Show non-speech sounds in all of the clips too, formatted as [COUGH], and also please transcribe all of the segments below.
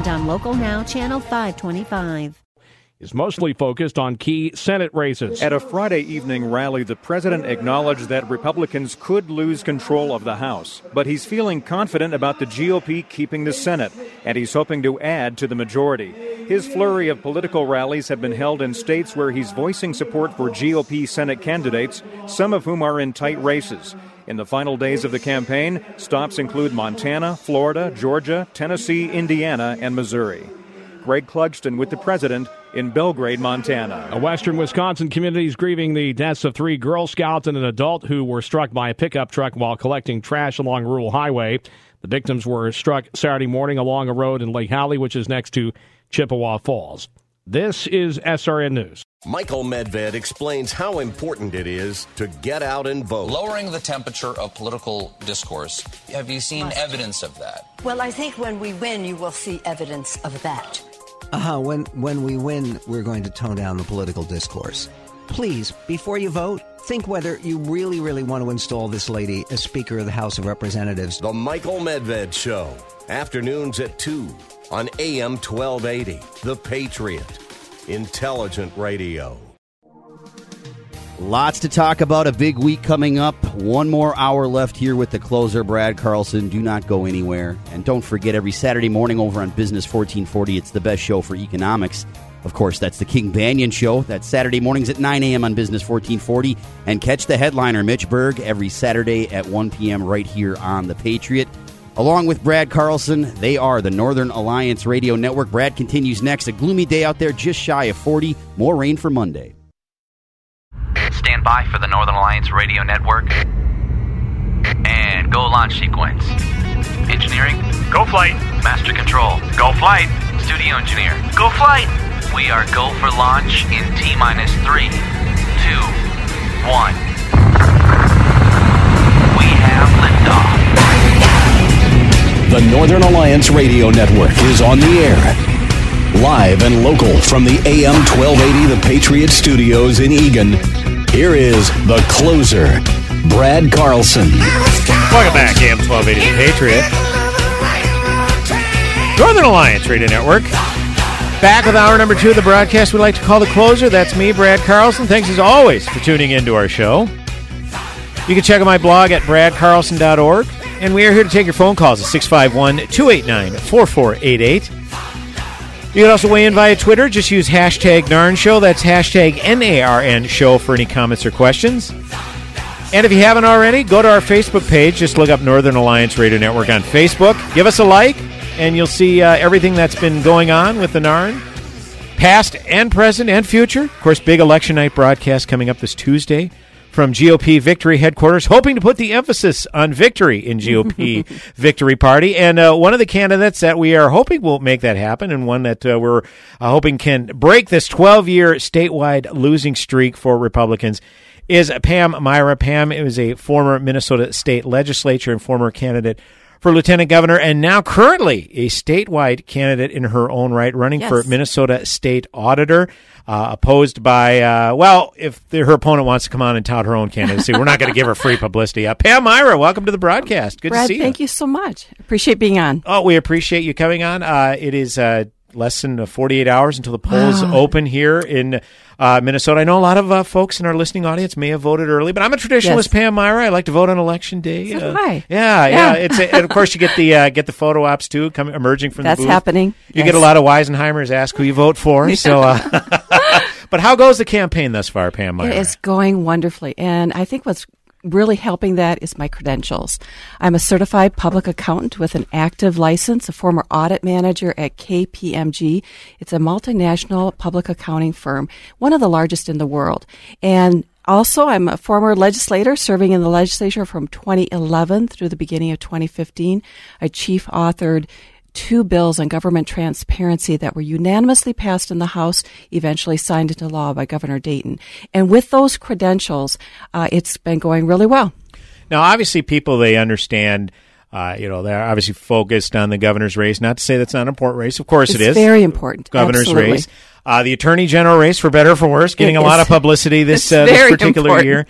and on Local Now, Channel 525 is mostly focused on key Senate races. At a Friday evening rally, the president acknowledged that Republicans could lose control of the House, but he's feeling confident about the GOP keeping the Senate, and he's hoping to add to the majority. His flurry of political rallies have been held in states where he's voicing support for GOP Senate candidates, some of whom are in tight races. In the final days of the campaign, stops include Montana, Florida, Georgia, Tennessee, Indiana, and Missouri. Greg Clugston with the president in Belgrade, Montana. A western Wisconsin community is grieving the deaths of three Girl Scouts and an adult who were struck by a pickup truck while collecting trash along rural highway. The victims were struck Saturday morning along a road in Lake Hallie, which is next to Chippewa Falls. This is SRN News. Michael Medved explains how important it is to get out and vote. Lowering the temperature of political discourse. Have you seen evidence of that? Well, I think when we win, you will see evidence of that. Uh-huh. When when we win, we're going to tone down the political discourse. Please, before you vote, think whether you really, really want to install this lady as Speaker of the House of Representatives. The Michael Medved Show, afternoons at 2 on AM 1280. The Patriot. Intelligent Radio. Lots to talk about. A big week coming up. One more hour left here with the closer, Brad Carlson. Do not go anywhere. And don't forget, every Saturday morning over on Business 1440, it's the best show for economics. Of course, that's the King Banaian Show. That's Saturday mornings at 9 a.m. on Business 1440. And catch the headliner, Mitch Berg, every Saturday at 1 p.m. right here on The Patriot. Along with Brad Carlson, they are the Northern Alliance Radio Network. Brad continues next. A gloomy day out there, just shy of 40. More rain for Monday. Stand by for the Northern Alliance Radio Network. And go launch sequence. Engineering? Go flight. Master control? Go flight. Studio engineer? Go flight. We are go for launch in T minus three, two, one. We have liftoff. The Northern Alliance Radio Network is on the air. Live and local from the AM 1280 The Patriot Studios in Eagan. Here is the closer, Brad Carlson. Welcome back, AM 1280 The Patriot. Northern Alliance Radio Network. Back with hour number two of the broadcast we like to call the closer. That's me, Brad Carlson. Thanks as always for tuning into our show. You can check out my blog at bradcarlson.org. And we are here to take your phone calls at 651 289 4488. You can also weigh in via Twitter. Just use hashtag NARN Show. That's hashtag N-A-R-N Show for any comments or questions. And if you haven't already, go to our Facebook page. Just look up Northern Alliance Radio Network on Facebook. Give us a like, and you'll see uh, everything that's been going on with the NARN, past and present and future. Of course, big election night broadcast coming up this Tuesday from GOP Victory headquarters, hoping to put the emphasis on victory in GOP [LAUGHS] Victory Party. And uh, one of the candidates that we are hoping will make that happen, and one that uh, we're uh, hoping can break this 12 year statewide losing streak for Republicans. Is Pam Myhra. Pam is a former Minnesota state legislature and former candidate for lieutenant governor and now currently a statewide candidate in her own right, running yes. for Minnesota state auditor uh, opposed by, uh, well, if the, her opponent wants to come on and tout her own candidacy, we're not going to give her free [LAUGHS] publicity. Uh, Pam Myhra, welcome to the broadcast. Good Brad, to see you. Thank you so much. Appreciate being on. Oh, we appreciate you coming on. Uh, it is uh, less than 48 hours until the polls wow. open here in uh, Minnesota. I know a lot of uh, folks in our listening audience may have voted early, but I'm a traditionalist, yes. Pam Myhra. I like to vote on election day. So uh, yeah, yeah, yeah, It's a, and of course you get the uh, get the photo ops too, coming emerging from That's happening. You yes. get a lot of Weisenheimers ask who you vote for. [LAUGHS] so, uh, [LAUGHS] but how goes the campaign thus far, Pam Myhra? It is going wonderfully, and I think what's really helping that is my credentials. I'm a certified public accountant with an active license, a former audit manager at KPMG. It's a multinational public accounting firm, one of the largest in the world. And also, I'm a former legislator serving in the legislature from 2011 through the beginning of 2015. I chief authored two bills on government transparency that were unanimously passed in the House, eventually signed into law by Governor Dayton. And with those credentials, uh, it's been going really well. Now, obviously, people they understand. Uh, you know, they're obviously focused on the governor's race. Not to say that's not an important race. Of course, it's it is very important. Governor's Absolutely. race. Uh, the attorney general race, for better or for worse, getting a lot of publicity [LAUGHS] this, uh, this particular important. year.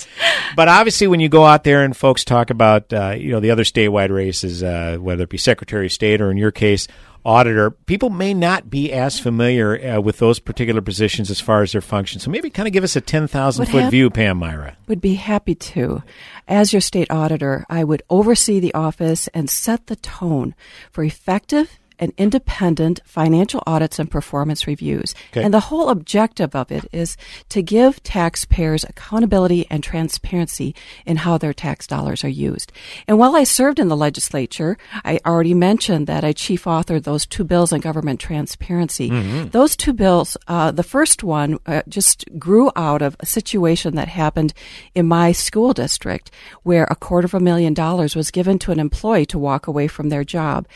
But obviously, when you go out there and folks talk about, uh, you know, the other statewide races, uh, whether it be Secretary of State or in your case, auditor, people may not be as familiar uh, with those particular positions as far as their function. So maybe kind of give us a 10,000 foot hap- view, Pam Myhra. Would be happy to. As your state auditor, I would oversee the office and set the tone for effective and independent financial audits and performance reviews. Okay. And the whole objective of it is to give taxpayers accountability and transparency in how their tax dollars are used. And while I served in the legislature, I already mentioned that I chief authored those two bills on government transparency. Mhm. Those two bills, uh, the first one uh, just grew out of a situation that happened in my school district where a quarter of a million dollars was given to an employee to walk away from their job.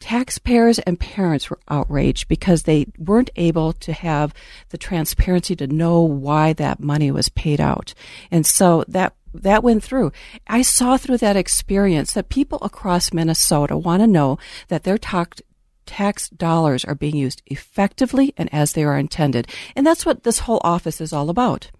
Taxpayers and parents were outraged because they weren't able to have the transparency to know why that money was paid out. And so that that went through. I saw through that experience that people across Minnesota want to know that their tax tax dollars are being used effectively and as they are intended. And that's what this whole office is all about.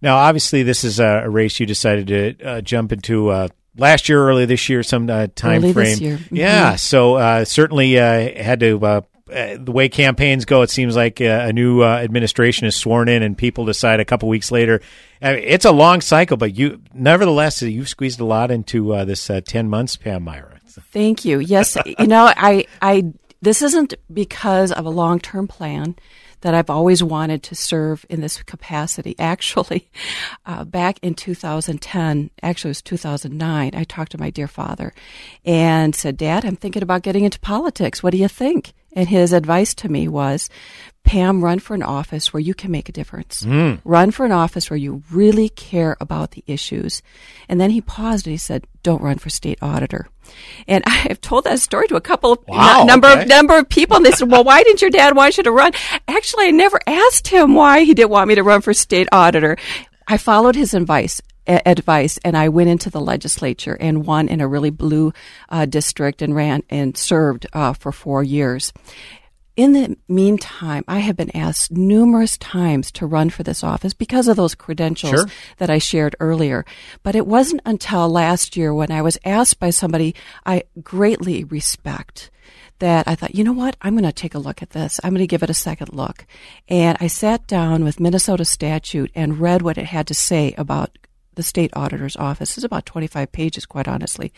Now, obviously, this is a, race you decided to uh, jump into uh, last year, early this year, some uh, time Early frame. Mhm. Yeah, so uh, certainly uh, had to. Uh, uh, the way campaigns go, it seems like uh, a new uh, administration is sworn in, and people decide a couple weeks later. I mean, it's a long cycle, but you, nevertheless, you've squeezed a lot into uh, this uh, ten months, Pam Myhra. Thank you. Yes, you know, I, I, this isn't because of a long term plan that I've always wanted to serve in this capacity. [LAUGHS] Actually, uh, back in 2010, actually it was 2009, I talked to my dear father and said, Dad, I'm thinking about getting into politics. What do you think? And his advice to me was, Pam, run for an office where you can make a difference. Mm. Run for an office where you really care about the issues. And then he paused and he said, Don't run for state auditor. And [LAUGHS] I have told that story to a couple of Wow, number okay. of number of people, and they said, "Well, why didn't your dad want you to run?" Actually, I never asked him why he didn't want me to run for state auditor. I followed his advice. Advice, and I went into the legislature and won in a really blue uh, district and ran and served uh, for four years. In the meantime, I have been asked numerous times to run for this office because of those credentials Sure. that I shared earlier. But it wasn't until last year when I was asked by somebody I greatly respect that I thought, you know what? I'm going to take a look at this. I'm going to give it a second look. And I sat down with Minnesota statute and read what it had to say about the state auditor's office. It's about 25 pages, quite honestly.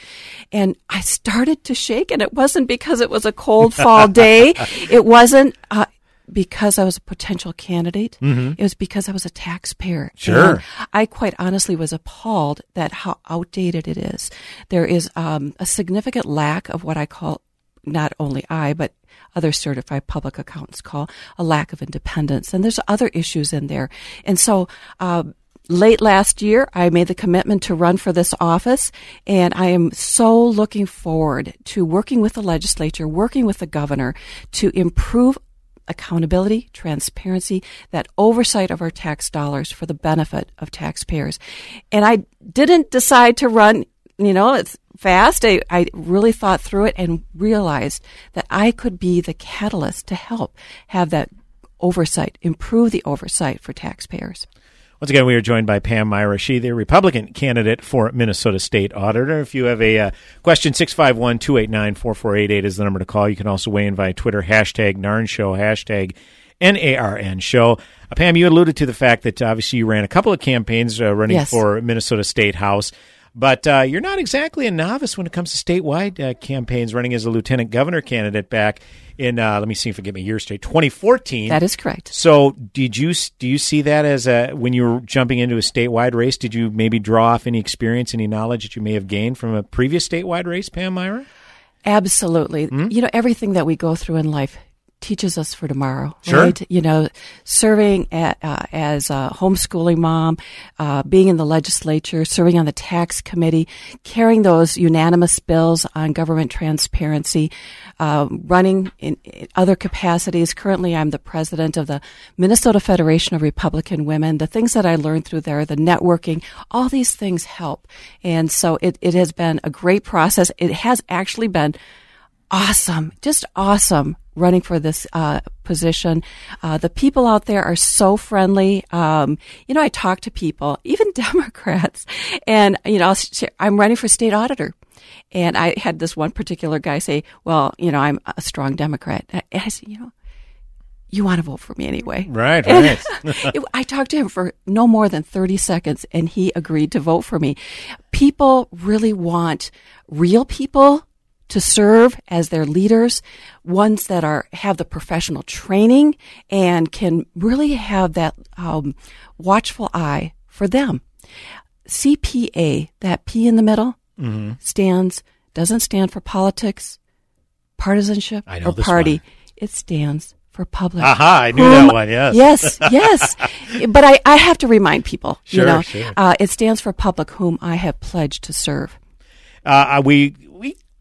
And I started to shake, and it wasn't because it was a cold [LAUGHS] fall day. It wasn't uh, because I was a potential candidate. Mhm. It was because I was a taxpayer. Sure. And I quite honestly was appalled that how outdated it is. There is um, a significant lack of what I call not only I, but other certified public accountants call a lack of independence. And there's other issues in there. And so, uh, late last year, I made the commitment to run for this office, and I am so looking forward to working with the legislature, working with the governor to improve accountability, transparency, that oversight of our tax dollars for the benefit of taxpayers. And I didn't decide to run, you know, it's fast. I, I really thought through it and realized that I could be the catalyst to help have that oversight, improve the oversight for taxpayers. Once again, we are joined by Pam Myhra She, the Republican candidate for Minnesota State Auditor. If you have a uh, question, 651 289 4488 is the number to call. You can also weigh in via Twitter, hashtag NARN Show, hashtag NARN Show. Uh, Pam, you alluded to the fact that obviously you ran a couple of campaigns uh, running Yes. for Minnesota State House. But uh, you're not exactly a novice when it comes to statewide uh, campaigns. Running as a lieutenant governor candidate back in, uh, let me see if I get my year straight, 2014. That is correct. So, did you do you see that as a when you were jumping into a statewide race? Did you maybe draw off any experience, any knowledge that you may have gained from a previous statewide race, Pam Myhra? Absolutely. You know, everything that we go through in life teaches us for tomorrow, Sure. right? You know, serving at, uh, as a homeschooling mom, uh, being in the legislature, serving on the tax committee, carrying those unanimous bills on government transparency, uh, running in, in other capacities. Currently, I'm the president of the Minnesota Federation of Republican Women. The things that I learned through there, the networking, all these things help. And so it, it has been a great process. It has actually been awesome, just awesome running for this uh, position. Uh, the people out there are so friendly. Um, you know, I talk to people, [LAUGHS] even Democrats, and you know, I'm running for state auditor. And I had this one particular guy say, "Well, you know, I'm a strong Democrat." And I said, "You know, you want to vote for me anyway. Right, [LAUGHS] right. it- I talked to him for no more than 30 seconds and he agreed to vote for me. People really want real people to serve as their leaders, ones that are have the professional training and can really have that um, watchful eye for them. CPA, that P in the middle, Mhm. stands doesn't stand for politics, partisanship, or party. one. It stands for public. Aha, I knew that one, yes. Yes, yes. [LAUGHS] but I, I have to remind people, you know, sure. Uh, it stands for public whom I have pledged to serve. Uh, we we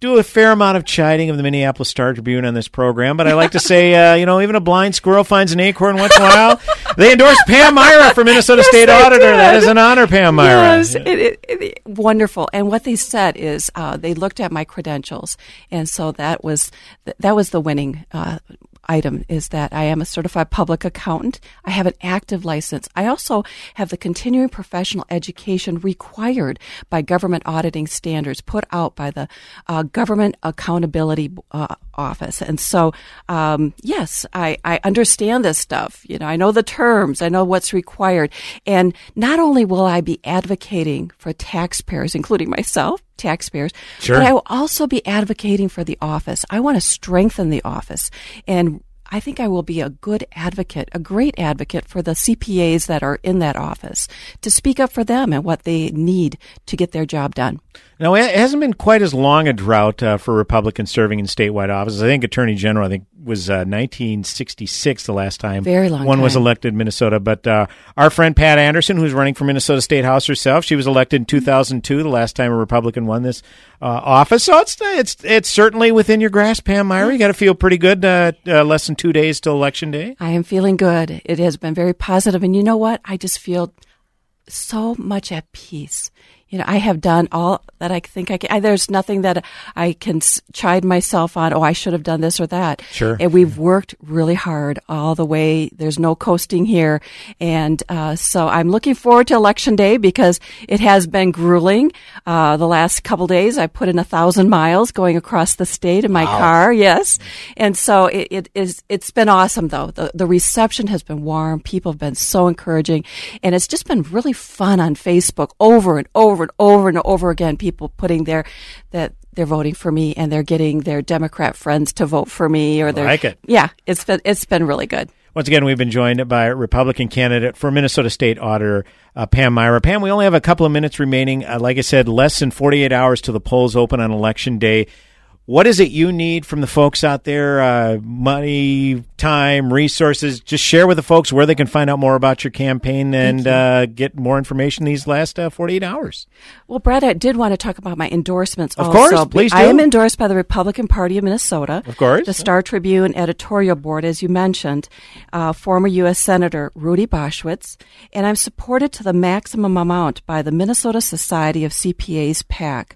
do a fair amount of chiding of the Minneapolis Star Tribune on this program, but I like to say, uh, you know, even a blind squirrel finds an acorn once in a while. They endorsed Pam Myhra for Minnesota State Auditor. That did. is an honor, Pam Myhra. Yes, it, it, it- wonderful. And what they said is uh, they looked at my credentials, and so that was th- that was the winning. Uh, item is that I am a certified public accountant. I have an active license. I also have the continuing professional education required by government auditing standards put out by the uh, Government Accountability uh, Office. And so, um, yes, I, I understand this stuff. You know, I know the terms. I know what's required. And not only will I be advocating for taxpayers, including myself, taxpayers, Sure. but I will also be advocating for the office. I want to strengthen the office. And I think I will be a good advocate, a great advocate for the CPAs that are in that office to speak up for them and what they need to get their job done. Now, it hasn't been quite as long a drought uh, for Republicans serving in statewide offices. I think Attorney General, I think, was uh, 1966 the last time Very long one was elected in Minnesota. But uh, our friend Pat Anderson, who's running for Minnesota State House herself, she was elected in 2002, the last time a Republican won this uh, office. So it's it's it's certainly within your grasp, Pam Myhra. You got to feel pretty good. Uh, uh, less than two days till election day. I am feeling good. It has been very positive, and you know what? I just feel so much at peace. You know, I have done all that I think I can. I, there's nothing that I can s- chide myself on. Oh, I should have done this or that. Sure. And we've worked really hard all the way. There's no coasting here, and uh, so I'm looking forward to election day because it has been grueling. Uh, the last couple days, I put in a thousand miles going across the state in my car. Yes, and so it, it is. It's been awesome though. The the reception has been warm. People have been so encouraging, and it's just been really fun on Facebook over and over and over and over again. People putting their that they're voting for me and they're getting their Democrat friends to vote for me or they're like it. Yeah, it's been it's been really good. Once again, we've been joined by Republican candidate for Minnesota State Auditor uh, Pam Myhra. Pam, we only have a couple of minutes remaining. Uh, like I said, less than 48 hours till the polls open on election day. What is it you need from the folks out there? Uh, money, time, resources. Just share with the folks where they can find out more about your campaign and you. uh, get more information these last uh, 48 hours. Well, Brad, I did want to talk about my endorsements. Of also. course, please do. I am endorsed by the Republican Party of Minnesota. Of course. The Star Tribune editorial board, as you mentioned, uh, former U.S. Senator Rudy Boschwitz, and I'm supported to the maximum amount by the Minnesota Society of CPAs PAC.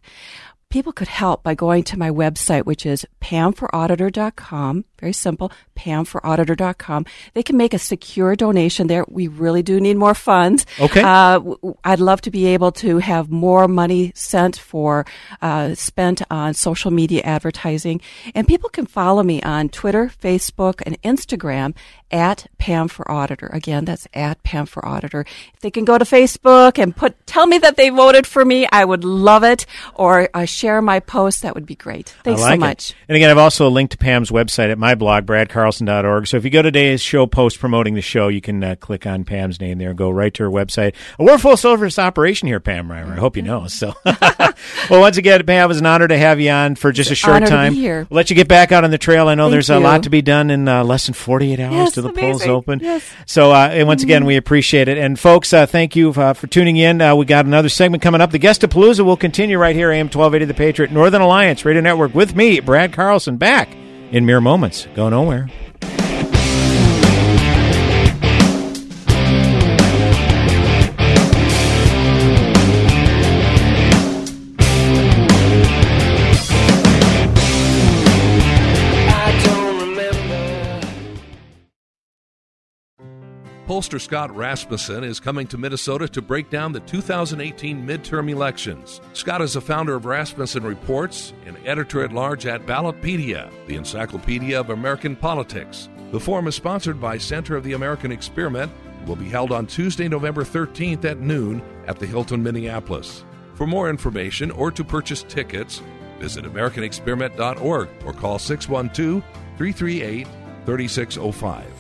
People could help by going to my website, which is pamforauditor.com. Very simple, pamforauditor.com. They can make a secure donation there. We really do need more funds. Okay. Uh, I'd love to be able to have more money sent for, uh, spent on social media advertising. And people can follow me on Twitter, Facebook, and Instagram at Pam for Auditor. Again, that's at Pam for Auditor. If they can go to Facebook and put, tell me that they voted for me, I would love it. Or uh, share my post, that would be great. Thanks like so it. much. And again, I've also linked to Pam's website at my blog, bradcarlson.org. So if you go to today's show post promoting the show, you can uh, click on Pam's name there and go right to her website. We're full service operation here, Pam Myhra. I hope you know. So, [LAUGHS] well, once again, Pam, it was an honor to have you on for just a short honor time. here. We'll let you get back out on the trail. I know Thank there's a lot to be done in uh, less than 48 hours Yes, to the polls open. Yes. So, uh, and once again, we appreciate it. And folks, uh, thank you uh, for tuning in. Uh, we got another segment coming up. The Guest of Palooza will continue right here, AM 1280 The Patriot, Northern Alliance Radio Network, with me, Brad Carlson, back in mere moments. Go nowhere. Pollster Scott Rasmussen is coming to Minnesota to break down the 2018 midterm elections. Scott is the founder of Rasmussen Reports and editor at large at Ballotpedia, the encyclopedia of American politics. The forum is sponsored by Center of the American Experiment and will be held on Tuesday, November 13th at noon at the Hilton, Minneapolis. For more information or to purchase tickets, visit AmericanExperiment.org or call 612 338 3605.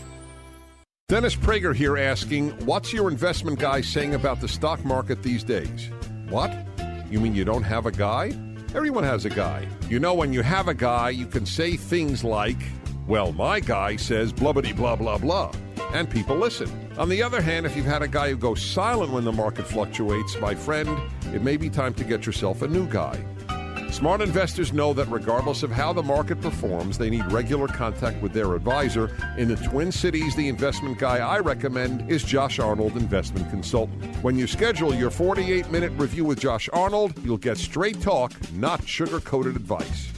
Dennis Prager here asking, what's your investment guy saying about the stock market these days? What? You mean you don't have a guy? Everyone has a guy. You know, when you have a guy, you can say things like, well, my guy says blubbity blah blah blah, and people listen. On the other hand, if you've had a guy who goes silent when the market fluctuates, my friend, it may be time to get yourself a new guy. Smart investors know that regardless of how the market performs, they need regular contact with their advisor. In the Twin Cities, the investment guy I recommend is Josh Arnold, investment consultant. When you schedule your 48 minute review with Josh Arnold, you'll get straight talk, not sugar coated advice.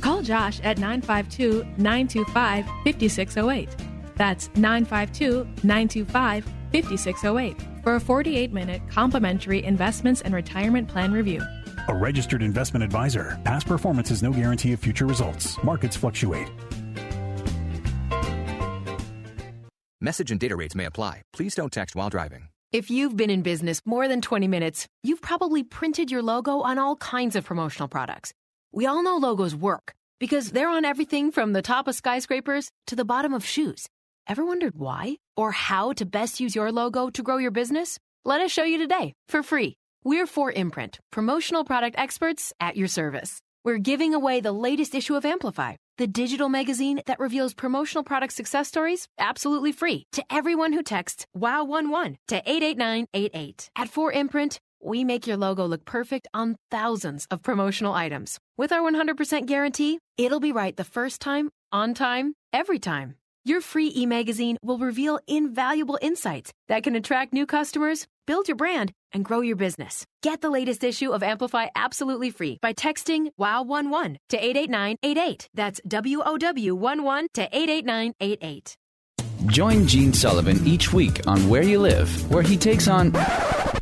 Call Josh at 952 925 5608. That's 952 925 5608 for a 48 minute complimentary investments and retirement plan review. A registered investment advisor. Past performance is no guarantee of future results. Markets fluctuate. Message and data rates may apply. Please don't text while driving. If you've been in business more than 20 minutes, you've probably printed your logo on all kinds of promotional products. We all know logos work because they're on everything from the top of skyscrapers to the bottom of shoes. Ever wondered why or how to best use your logo to grow your business? Let us show you today for free. We're 4Imprint, promotional product experts at your service. We're giving away the latest issue of Amplify, the digital magazine that reveals promotional product success stories absolutely free to everyone who texts WOW11 to 88988. At 4Imprint, we make your logo look perfect on thousands of promotional items. With our 100% guarantee, it'll be right the first time, on time, every time. Your free e magazine will reveal invaluable insights that can attract new customers, build your brand, and grow your business. Get the latest issue of Amplify absolutely free by texting WOW11 to 88988. That's W O W 11 to 88988. Join Gene Sullivan each week on Where You Live, where he takes on.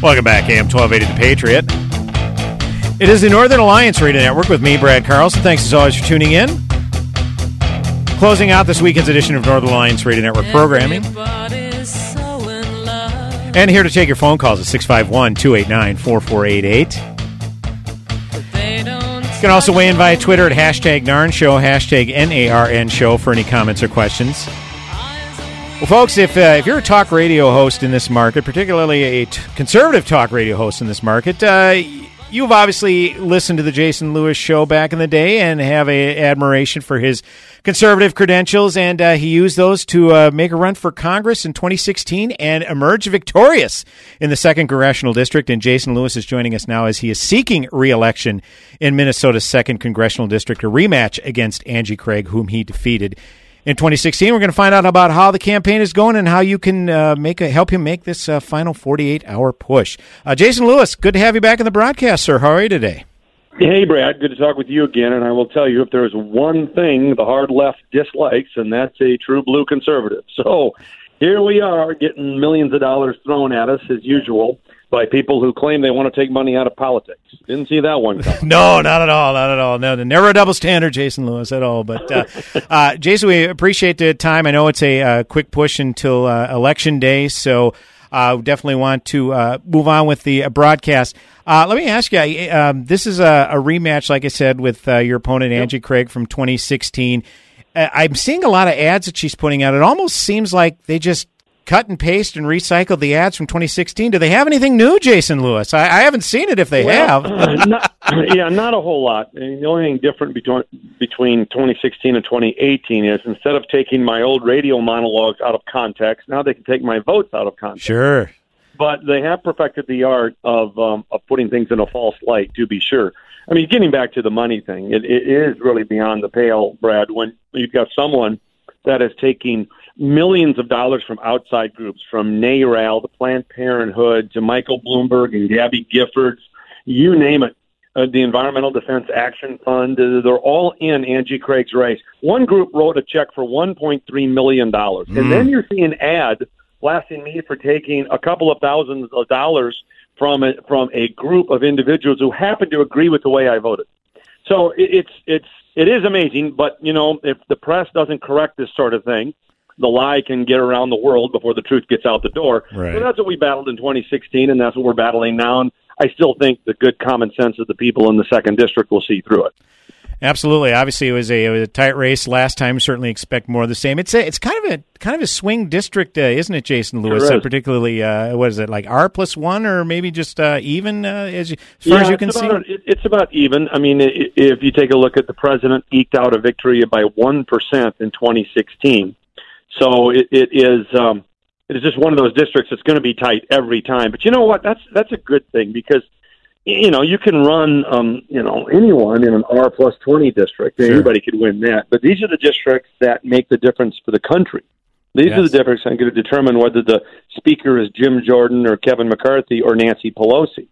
Welcome back, AM 1280 The Patriot. It is the Northern Alliance Radio Network with me, Brad Carlson. Thanks as always for tuning in. Closing out this weekend's edition of Northern Alliance Radio Network programming. And here to take your phone calls at 651 289 4488. You can also weigh in via Twitter at hashtag NARN Show, hashtag N-A-R-N Show for any comments or questions. Well, folks, if, uh, if you're a talk radio host in this market, particularly a t- conservative talk radio host in this market, uh, you've obviously listened to the Jason Lewis show back in the day and have a admiration for his conservative credentials, and uh, he used those to uh, make a run for Congress in 2016 and emerge victorious in the second congressional district. And Jason Lewis is joining us now as he is seeking reelection in Minnesota's second congressional district, a rematch against Angie Craig, whom he defeated in 2016. We're going to find out about how the campaign is going and how you can uh, make a, help him make this uh, final 48 hour push. Uh, Jason Lewis, good to have you back in the broadcast, sir. How are you today? Hey, Brad. Good to talk with you again. And I will tell you, if there is one thing the hard left dislikes, and that's a true blue conservative. So here we are, getting millions of dollars thrown at us as usual by people who claim they want to take money out of politics. Didn't see that one coming. [LAUGHS] no, not at all, not at all. No, never a double standard, Jason Lewis, at all. But uh, [LAUGHS] uh, Jason, we appreciate the time. I know it's a uh, quick push until uh, election day, so uh, definitely want to uh, move on with the broadcast. let me ask you: um, This is a, a, rematch, like I said, with your opponent Angie yep. Craig from 2016. I'm seeing a lot of ads that she's putting out. It almost seems like they just cut and paste and recycled the ads from 2016. Do they have anything new, Jason Lewis? I, I haven't seen it if they well, have. not, [CLEARS THROAT] yeah, not a whole lot. the only thing different between between 2016 and 2018 is instead of taking my old radio monologues out of context, now they can take my votes out of context. Sure. But they have perfected the art of um, of putting things in a false light. To be sure. I mean, getting back to the money thing, it, it is really beyond the pale, Brad. When you've got someone that is taking millions of dollars from outside groups, from NARAL to Planned Parenthood to Michael Bloomberg and Gabby Giffords, you name it. Uh, the Environmental Defense Action Fund, uh, they're all in Angie Craig's race. One group wrote a check for $1.3 million. Mm. And then you're seeing ad blasting me for taking a couple of thousands of dollars from a, from a group of individuals who happen to agree with the way I voted. So it, it's it's it is amazing, but you know if the press doesn't correct this sort of thing, the lie can get around the world before the truth gets out the door. Right. So that's what we battled in 2016, and that's what we're battling now. And I still think the good common sense of the people in the second district will see through it. Absolutely. Obviously, it was a, it was a tight race last time. Certainly expect more of the same. It's a, it's kind of a kind of a swing district, uh, isn't it, Jason Lewis? Sure uh, particularly, uh, what is it like R plus one, or maybe just uh, even uh, as, you, as yeah, far as you can see? About, it's about even. I mean, if you take a look at the president eked out a victory by one percent in 2016, so it, it is. Um, it is just one of those districts that's going to be tight every time. But you know what? That's that's a good thing because you know, you can run, um, you know, anyone in an R plus 20 district. Sure. Anybody could win that. But these are the districts that make the difference for the country. These yes. are the differences that are going to determine whether the speaker is Jim Jordan or Kevin McCarthy or Nancy Pelosi.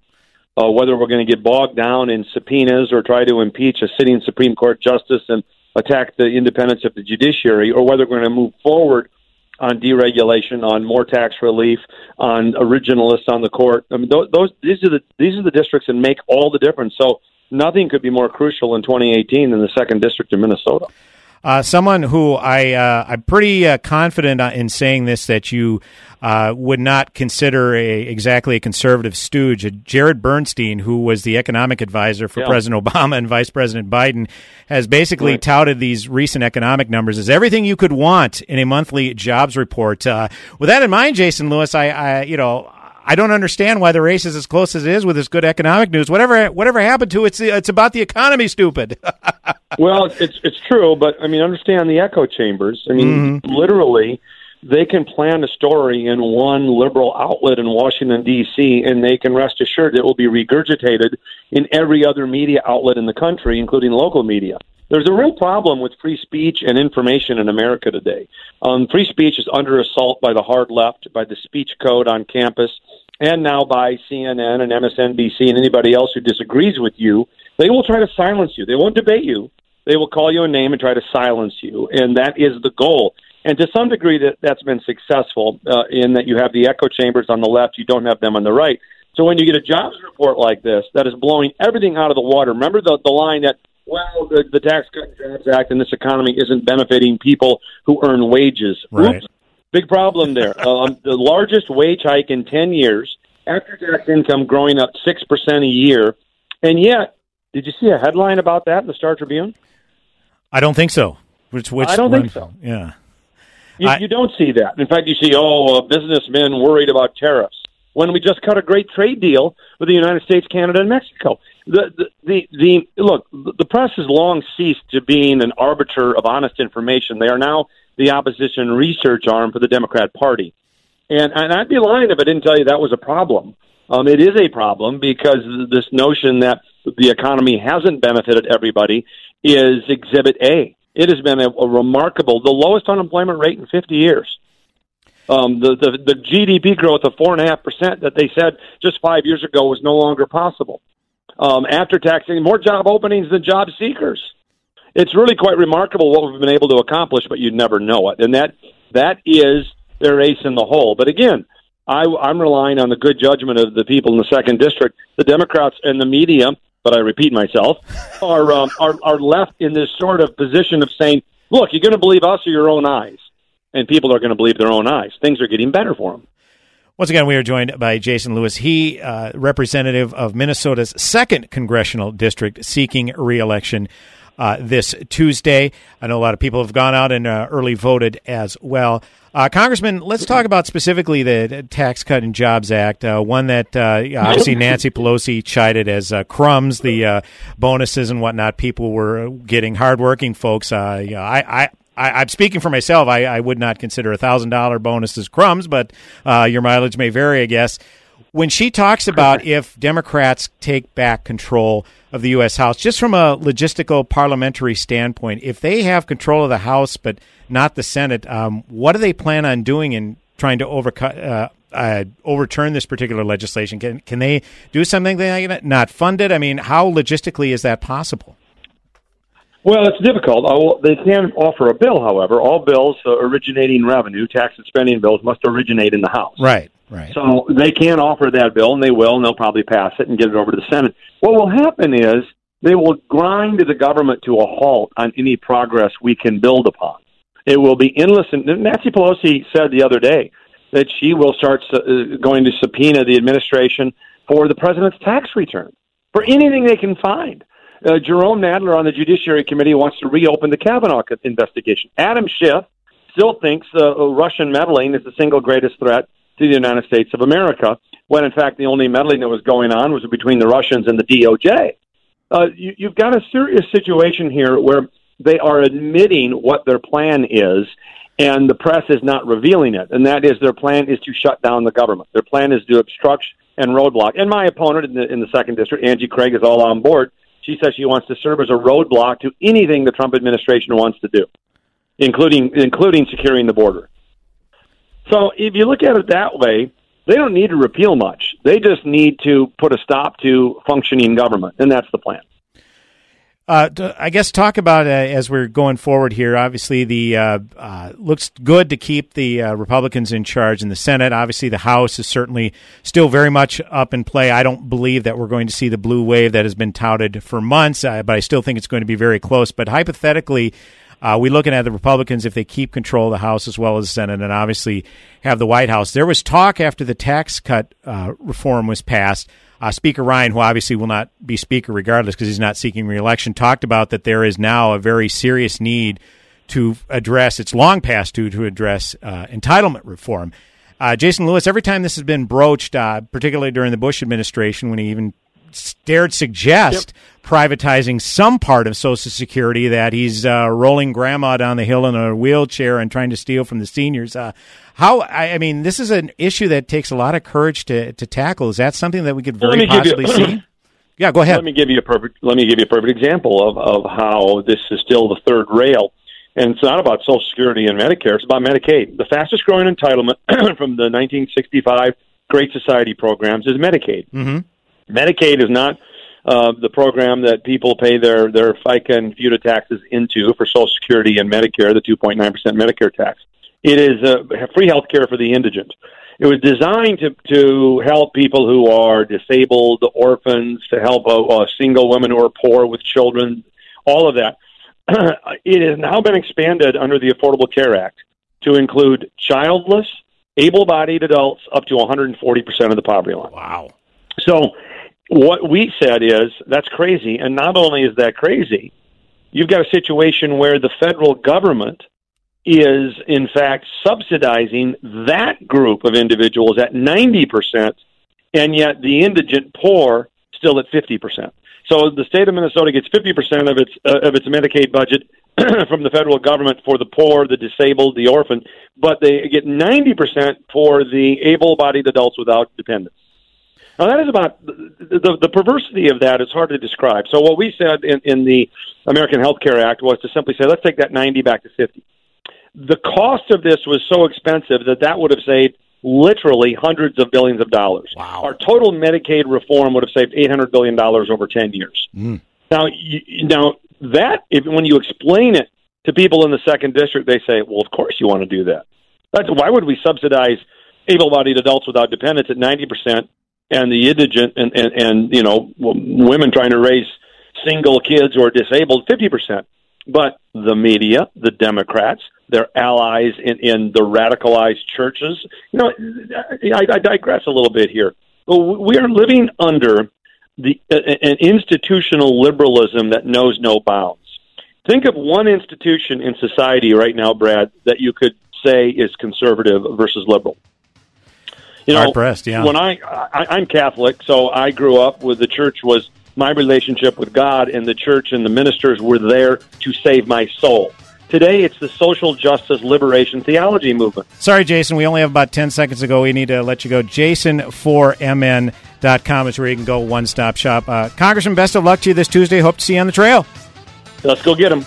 Uh, whether we're going to get bogged down in subpoenas or try to impeach a sitting Supreme Court justice and attack the independence of the judiciary, or whether we're going to move forward on deregulation, on more tax relief, on originalists on the court. I mean, those, those these are the these are the districts that make all the difference. So nothing could be more crucial in 2018 than the second district in Minnesota. Uh, someone who I uh, I'm pretty uh, confident in saying this that you uh, would not consider a exactly a conservative stooge. Uh, Jared Bernstein, who was the economic advisor for yeah. President Obama and Vice President Biden, has basically right. touted these recent economic numbers as everything you could want in a monthly jobs report. Uh, with that in mind, Jason Lewis, I, I you know I don't understand why the race is as close as it is with this good economic news. Whatever whatever happened to it, it's it's about the economy, stupid. [LAUGHS] well, it's it's true, but I mean, understand the echo chambers. I mean, mm-hmm. literally, they can plan a story in one liberal outlet in Washington D.C., and they can rest assured it will be regurgitated in every other media outlet in the country, including local media. There's a real problem with free speech and information in America today. Um, free speech is under assault by the hard left, by the speech code on campus, and now by CNN and MSNBC and anybody else who disagrees with you. They will try to silence you. They won't debate you. They will call you a name and try to silence you, and that is the goal. And to some degree, that that's been successful uh, in that you have the echo chambers on the left, you don't have them on the right. So when you get a jobs report like this that is blowing everything out of the water, remember the the line that well, the, the Tax Cut and Jobs Act and this economy isn't benefiting people who earn wages. Right. Oops, big problem there. [LAUGHS] um, the largest wage hike in 10 years, after tax income growing up 6% a year. And yet, did you see a headline about that in the Star Tribune? I don't think so. Which, which I don't one? think so. Yeah. You, I, you don't see that. In fact, you see, oh, uh, businessmen worried about tariffs when we just cut a great trade deal with the United States, Canada, and Mexico the, the the the look the press has long ceased to being an arbiter of honest information. They are now the opposition research arm for the Democrat Party, and and I'd be lying if I didn't tell you that was a problem. Um, it is a problem because this notion that the economy hasn't benefited everybody is Exhibit A. It has been a, a remarkable, the lowest unemployment rate in 50 years. Um, the, the the GDP growth of four and a half percent that they said just five years ago was no longer possible. um, after taxing, more job openings than job seekers. It's really quite remarkable what we've been able to accomplish, but you'd never know it. And that that is their ace in the hole. But again, I, I'm relying on the good judgment of the people in the second district. The Democrats and the media, but I repeat myself, [LAUGHS] are um, are are left in this sort of position of saying, "Look, you're going to believe us or your own eyes," and people are going to believe their own eyes. Things are getting better for them. Once again, we are joined by Jason Lewis. He, uh, representative of Minnesota's second congressional district, seeking reelection uh, this Tuesday. I know a lot of people have gone out and uh, early voted as well. Uh, Congressman, let's talk about specifically the Tax Cut and Jobs Act, uh, one that uh, obviously Nancy Pelosi chided as uh, crumbs, the uh, bonuses and whatnot people were getting. Hardworking folks, uh, you know, I, I I, am speaking for myself. I, I, would not consider a thousand dollar bonuses crumbs, but uh, your mileage may vary, I guess. When she talks about if Democrats take back control of the U.S. House, just from a logistical parliamentary standpoint, if they have control of the House but not the Senate, um, what do they plan on doing in trying to overcut, uh, uh, overturn this particular legislation? Can can they do something like that? Not fund it? I mean, how logistically is that possible? Well, it's difficult. They can offer a bill, however. All bills uh, originating revenue, tax and spending bills, must originate in the House. Right, right. So they can offer that bill, and they will, and they'll probably pass it and get it over to the Senate. What will happen is they will grind the government to a halt on any progress we can build upon. It will be endless. And Nancy Pelosi said the other day that she will start uh, going to subpoena the administration for the president's tax return for anything they can find. Uh, Jerome Nadler on the Judiciary Committee wants to reopen the Kavanaugh investigation. Adam Schiff still thinks uh, Russian meddling is the single greatest threat to the United States of America, when in fact the only meddling that was going on was between the Russians and the DOJ. Uh, you, you've got a serious situation here where they are admitting what their plan is, and the press is not revealing it. And that is their plan is to shut down the government. Their plan is to obstruct and roadblock. And my opponent in the, in the second district, Angie Craig, is all on board. She says she wants to serve as a roadblock to anything the Trump administration wants to do, including including securing the border. So if you look at it that way, they don't need to repeal much. They just need to put a stop to functioning government, and that's the plan. Uh, I guess talk about uh, as we're going forward here. Obviously, the uh, uh looks good to keep the uh, Republicans in charge in the Senate. Obviously, the House is certainly still very much up in play. I don't believe that we're going to see the blue wave that has been touted for months, uh, but I still think it's going to be very close. But hypothetically, uh, we're looking at the Republicans if they keep control of the House as well as the Senate, and obviously have the White House. There was talk after the tax cut reform was passed uh, Speaker Ryan, who obviously will not be Speaker regardless because he's not seeking reelection, talked about that there is now a very serious need to address, it's long past due to address uh, entitlement reform. Uh, Jason Lewis, every time this has been broached, uh, particularly during the Bush administration, when he even dared suggest yep. privatizing some part of Social Security, that he's uh, rolling grandma down the hill in a wheelchair and trying to steal from the seniors. Uh, how? I, I, mean, this is an issue that takes a lot of courage to to tackle. Is that something that we could very possibly you, see? [CLEARS THROAT] Yeah, go ahead. Let me give you a perfect. Let me give you a perfect example of of how this is still the third rail. And it's not about Social Security and Medicare. It's about Medicaid. The fastest growing entitlement [CLEARS THROAT] from the 1965 Great Society programs is Medicaid. Mm-hmm. Medicaid is not uh, the program that people pay their their FICA and FUTA taxes into for Social Security and Medicare, the 2.9% Medicare tax. It is uh, free health care for the indigent. It was designed to, to help people who are disabled, orphans, to help uh, single women who are poor with children, all of that. [CLEARS THROAT] it has now been expanded under the Affordable Care Act to include childless, able bodied adults up to 140% of the poverty line. Wow. So, what we said is that's crazy. And not only is that crazy, you've got a situation where the federal government is in fact subsidizing that group of individuals at 90%, and yet the indigent poor still at 50%. So the state of Minnesota gets 50% of its uh, of its Medicaid budget [CLEARS THROAT] from the federal government for the poor, the disabled, the orphan, but they get 90% for the able-bodied adults without dependents. Now that is about the, the, perversity of that is hard to describe. So what we said in, in the American Health Care Act was to simply say, let's take that 90 back to 50 the cost of this was so expensive that that would have saved literally hundreds of billions of dollars. Wow. Our total Medicaid reform would have saved eight hundred billion dollars over ten years. Mm. Now, you, now that if when you explain it to people in the second district, they say, "Well, of course you want to do that. That's, why would we subsidize able-bodied adults without dependents at ninety percent, and the indigent and, and and you know women trying to raise single kids or disabled fifty percent?" But the media, the Democrats, their allies in, in the radicalized churches. You know, I, I digress a little bit here. We are living under the an institutional liberalism that knows no bounds. Think of one institution in society right now, Brad, that you could say is conservative versus liberal. You know, Hard pressed, yeah. When I, I I'm Catholic, so I grew up with the church was my relationship with God, and the church and the ministers were there to save my soul. Today, it's the social justice liberation theology movement. Sorry, Jason. We only have about 10 seconds to go. We need to let you go. Jason4mn.com is where you can go one stop shop. Uh, Congressman, best of luck to you this Tuesday. Hope to see you on the trail. Let's go get them.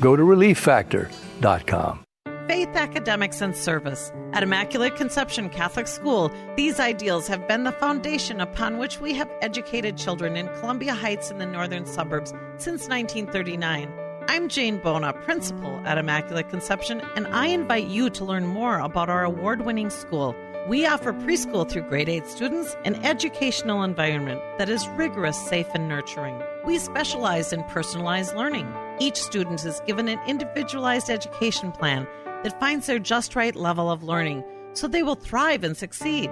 Go to relieffactor.com. Faith, academics, and service. At Immaculate Conception Catholic School, these ideals have been the foundation upon which we have educated children in Columbia Heights in the northern suburbs since 1939. I'm Jane Bona, principal at Immaculate Conception, and I invite you to learn more about our award winning school. We offer preschool through grade 8 students an educational environment that is rigorous, safe, and nurturing. We specialize in personalized learning. Each student is given an individualized education plan that finds their just right level of learning so they will thrive and succeed.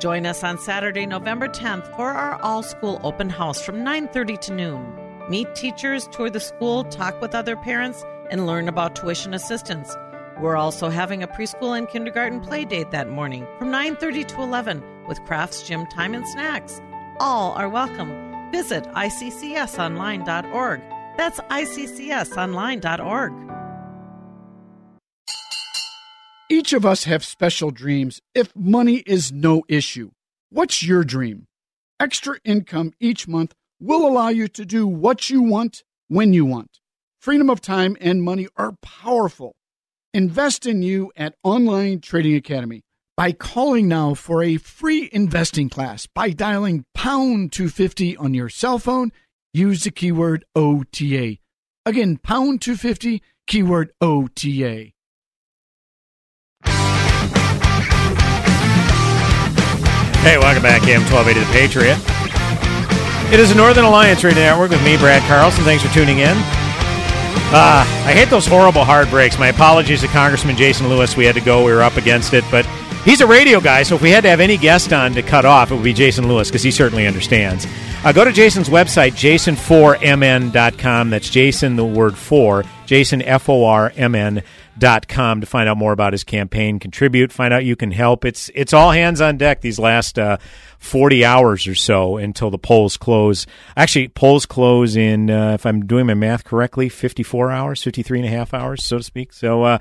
Join us on Saturday, November 10th for our all-school open house from 9:30 to noon. Meet teachers, tour the school, talk with other parents, and learn about tuition assistance. We're also having a preschool and kindergarten play date that morning from 9:30 to 11 with crafts, gym time, and snacks. All are welcome. Visit iccsonline.org. That's iccsonline.org. Each of us have special dreams if money is no issue. What's your dream? Extra income each month will allow you to do what you want when you want. Freedom of time and money are powerful. Invest in you at Online Trading Academy by calling now for a free investing class by dialing pound 250 on your cell phone. Use the keyword OTA. Again, pound 250, keyword OTA. Hey, welcome back, AM 1280 The Patriot. It is the Northern Alliance Radio Network with me, Brad Carlson. Thanks for tuning in. Uh, I hate those horrible hard breaks. My apologies to Congressman Jason Lewis. We had to go. We were up against it. But he's a radio guy, so if we had to have any guest on to cut off, it would be Jason Lewis because he certainly understands. Uh, go to Jason's website, jason4mn.com. That's Jason, the word for, Jason, dot com to find out more about his campaign. Contribute, find out you can help. It's it's all hands on deck these last uh, 40 hours or so until the polls close. Actually, polls close in, uh, if I'm doing my math correctly, 54 hours, 53 and a half hours, so to speak. So, uh,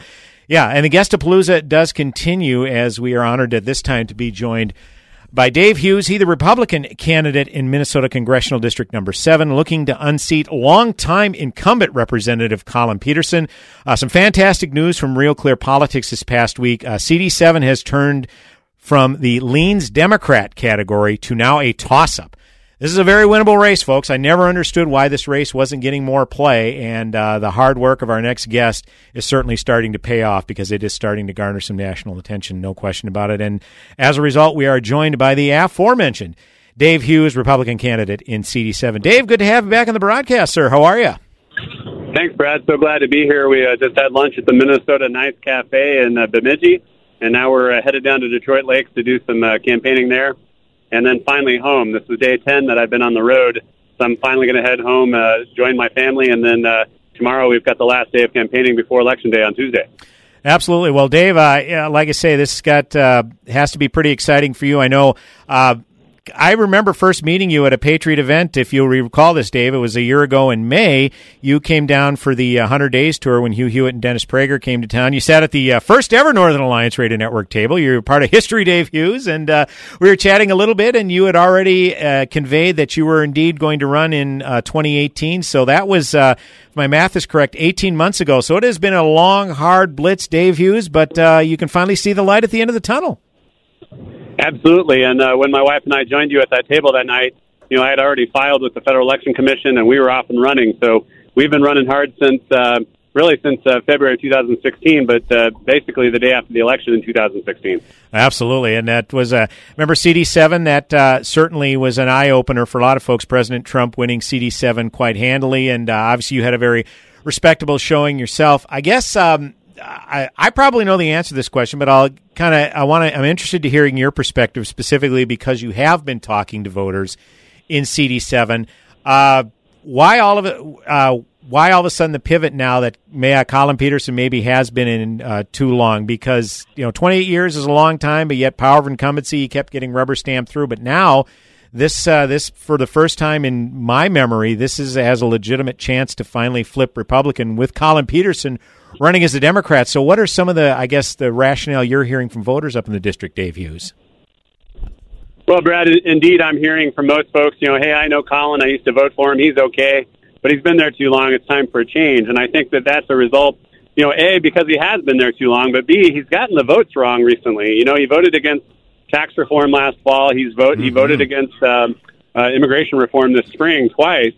yeah, and the guest of Guestapalooza does continue as we are honored at this time to be joined by Dave Hughes. He, the Republican candidate in Minnesota Congressional District Number 7, looking to unseat longtime incumbent Representative Collin Peterson. Uh, some fantastic news from Real Clear Politics this past week. Uh, CD7 has turned from the leans Democrat category to now a toss up. This is a very winnable race, folks. I never understood why this race wasn't getting more play, and uh, the hard work of our next guest is certainly starting to pay off because it is starting to garner some national attention, no question about it. And as a result, we are joined by the aforementioned Dave Hughes, Republican candidate in CD7. Dave, good to have you back on the broadcast, sir. How are you? Thanks, Brad. So glad to be here. We uh, just had lunch at the Minnesota Nice Cafe in uh, Bemidji, and now we're uh, headed down to Detroit Lakes to do some uh, campaigning there and then finally home. This is day 10 that I've been on the road. So I'm finally going to head home, uh, join my family, and then uh, tomorrow we've got the last day of campaigning before Election Day on Tuesday. Absolutely. Well, Dave, uh, like I say, this got uh, has to be pretty exciting for you. I know uh, I remember first meeting you at a Patriot event. If you'll recall this, Dave, it was a year ago in May. You came down for the uh, 100 Days tour when Hugh Hewitt and Dennis Prager came to town. You sat at the uh, first ever Northern Alliance Radio Network table. You're part of History, Dave Hughes, and uh, we were chatting a little bit, and you had already uh, conveyed that you were indeed going to run in uh, 2018. So that was, uh, if my math is correct, 18 months ago. So it has been a long, hard blitz, Dave Hughes, but you can finally see the light at the end of the tunnel. Absolutely. And uh, when my wife and I joined you at that table that night, you know, I had already filed with the Federal Election Commission and we were off and running. So we've been running hard since, uh, really since uh, February 2016, but uh, basically the day after the election in 2016. Absolutely. And that was, uh, remember CD7? That uh, certainly was an eye opener for a lot of folks. President Trump winning CD7 quite handily. And uh, obviously you had a very respectable showing yourself. I guess, um, I, I probably know the answer to this question, but I'll kind of I want to I'm interested to hearing your perspective specifically because you have been talking to voters in CD7. Uh, why all of it? Uh, why all of a sudden the pivot now that may, uh, Collin Peterson maybe has been in uh, too long? Because you know 28 years is a long time, but yet power of incumbency he kept getting rubber stamped through. But now this uh, this for the first time in my memory, this is has a legitimate chance to finally flip Republican with Collin Peterson running as a Democrat. So, what are some of the, I guess, the rationale you're hearing from voters up in the district, Dave Hughes? Well, Brad, indeed, I'm hearing from most folks, you know, hey, I know Collin. I used to vote for him. He's okay, but he's been there too long. It's time for a change. And I think that that's a result, you know, A, because he has been there too long, but B, he's gotten the votes wrong recently. You know, he voted against tax reform last fall. He's vote, mm-hmm. He voted against um, uh, immigration reform this spring twice.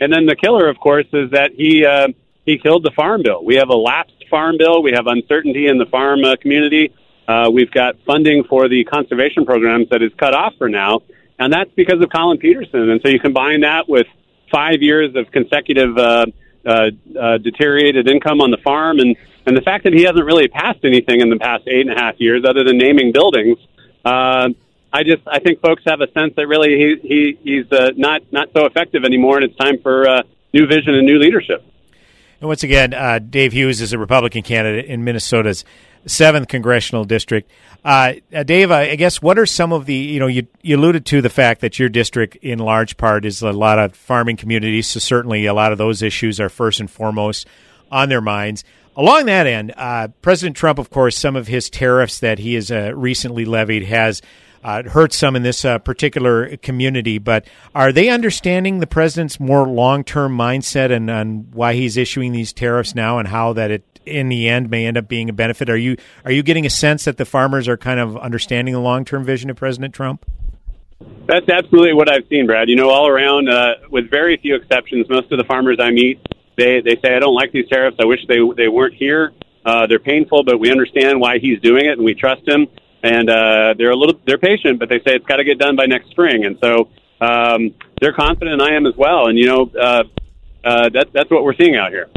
And then the killer, of course, is that he, uh, he killed the farm bill. We have a lapsed farm bill. We have uncertainty in the farm uh, community. Uh, we've got funding for the conservation programs that is cut off for now, and that's because of Collin Peterson. And so you combine that with five years of consecutive uh, uh, uh, deteriorated income on the farm, and and the fact that he hasn't really passed anything in the past eight and a half years other than naming buildings. Uh, I just I think folks have a sense that really he, he he's uh, not not so effective anymore, and it's time for uh, new vision and new leadership. And once again, uh, Dave Hughes is a Republican candidate in Minnesota's seventh congressional district. Uh, uh, Dave, I guess what are some of the you know you you alluded to the fact that your district in large part is a lot of farming communities, so certainly a lot of those issues are first and foremost on their minds. Along that end, uh, President Trump, of course, some of his tariffs that he has uh, recently levied has uh, hurt some in this uh, particular community. But are they understanding the president's more long term mindset and, and why he's issuing these tariffs now and how that it in the end may end up being a benefit? Are you are you getting a sense that the farmers are kind of understanding the long term vision of President Trump? That's absolutely what I've seen, Brad. You know, all around, uh, with very few exceptions, most of the farmers I meet, they they say, "I don't like these tariffs. I wish they they weren't here. Uh, they're painful, but we understand why he's doing it, and we trust him." And uh, they're a little they're patient, but they say it's got to get done by next spring, and so um, they're confident. And I am as well, and you know uh, uh, that, that's what we're seeing out here.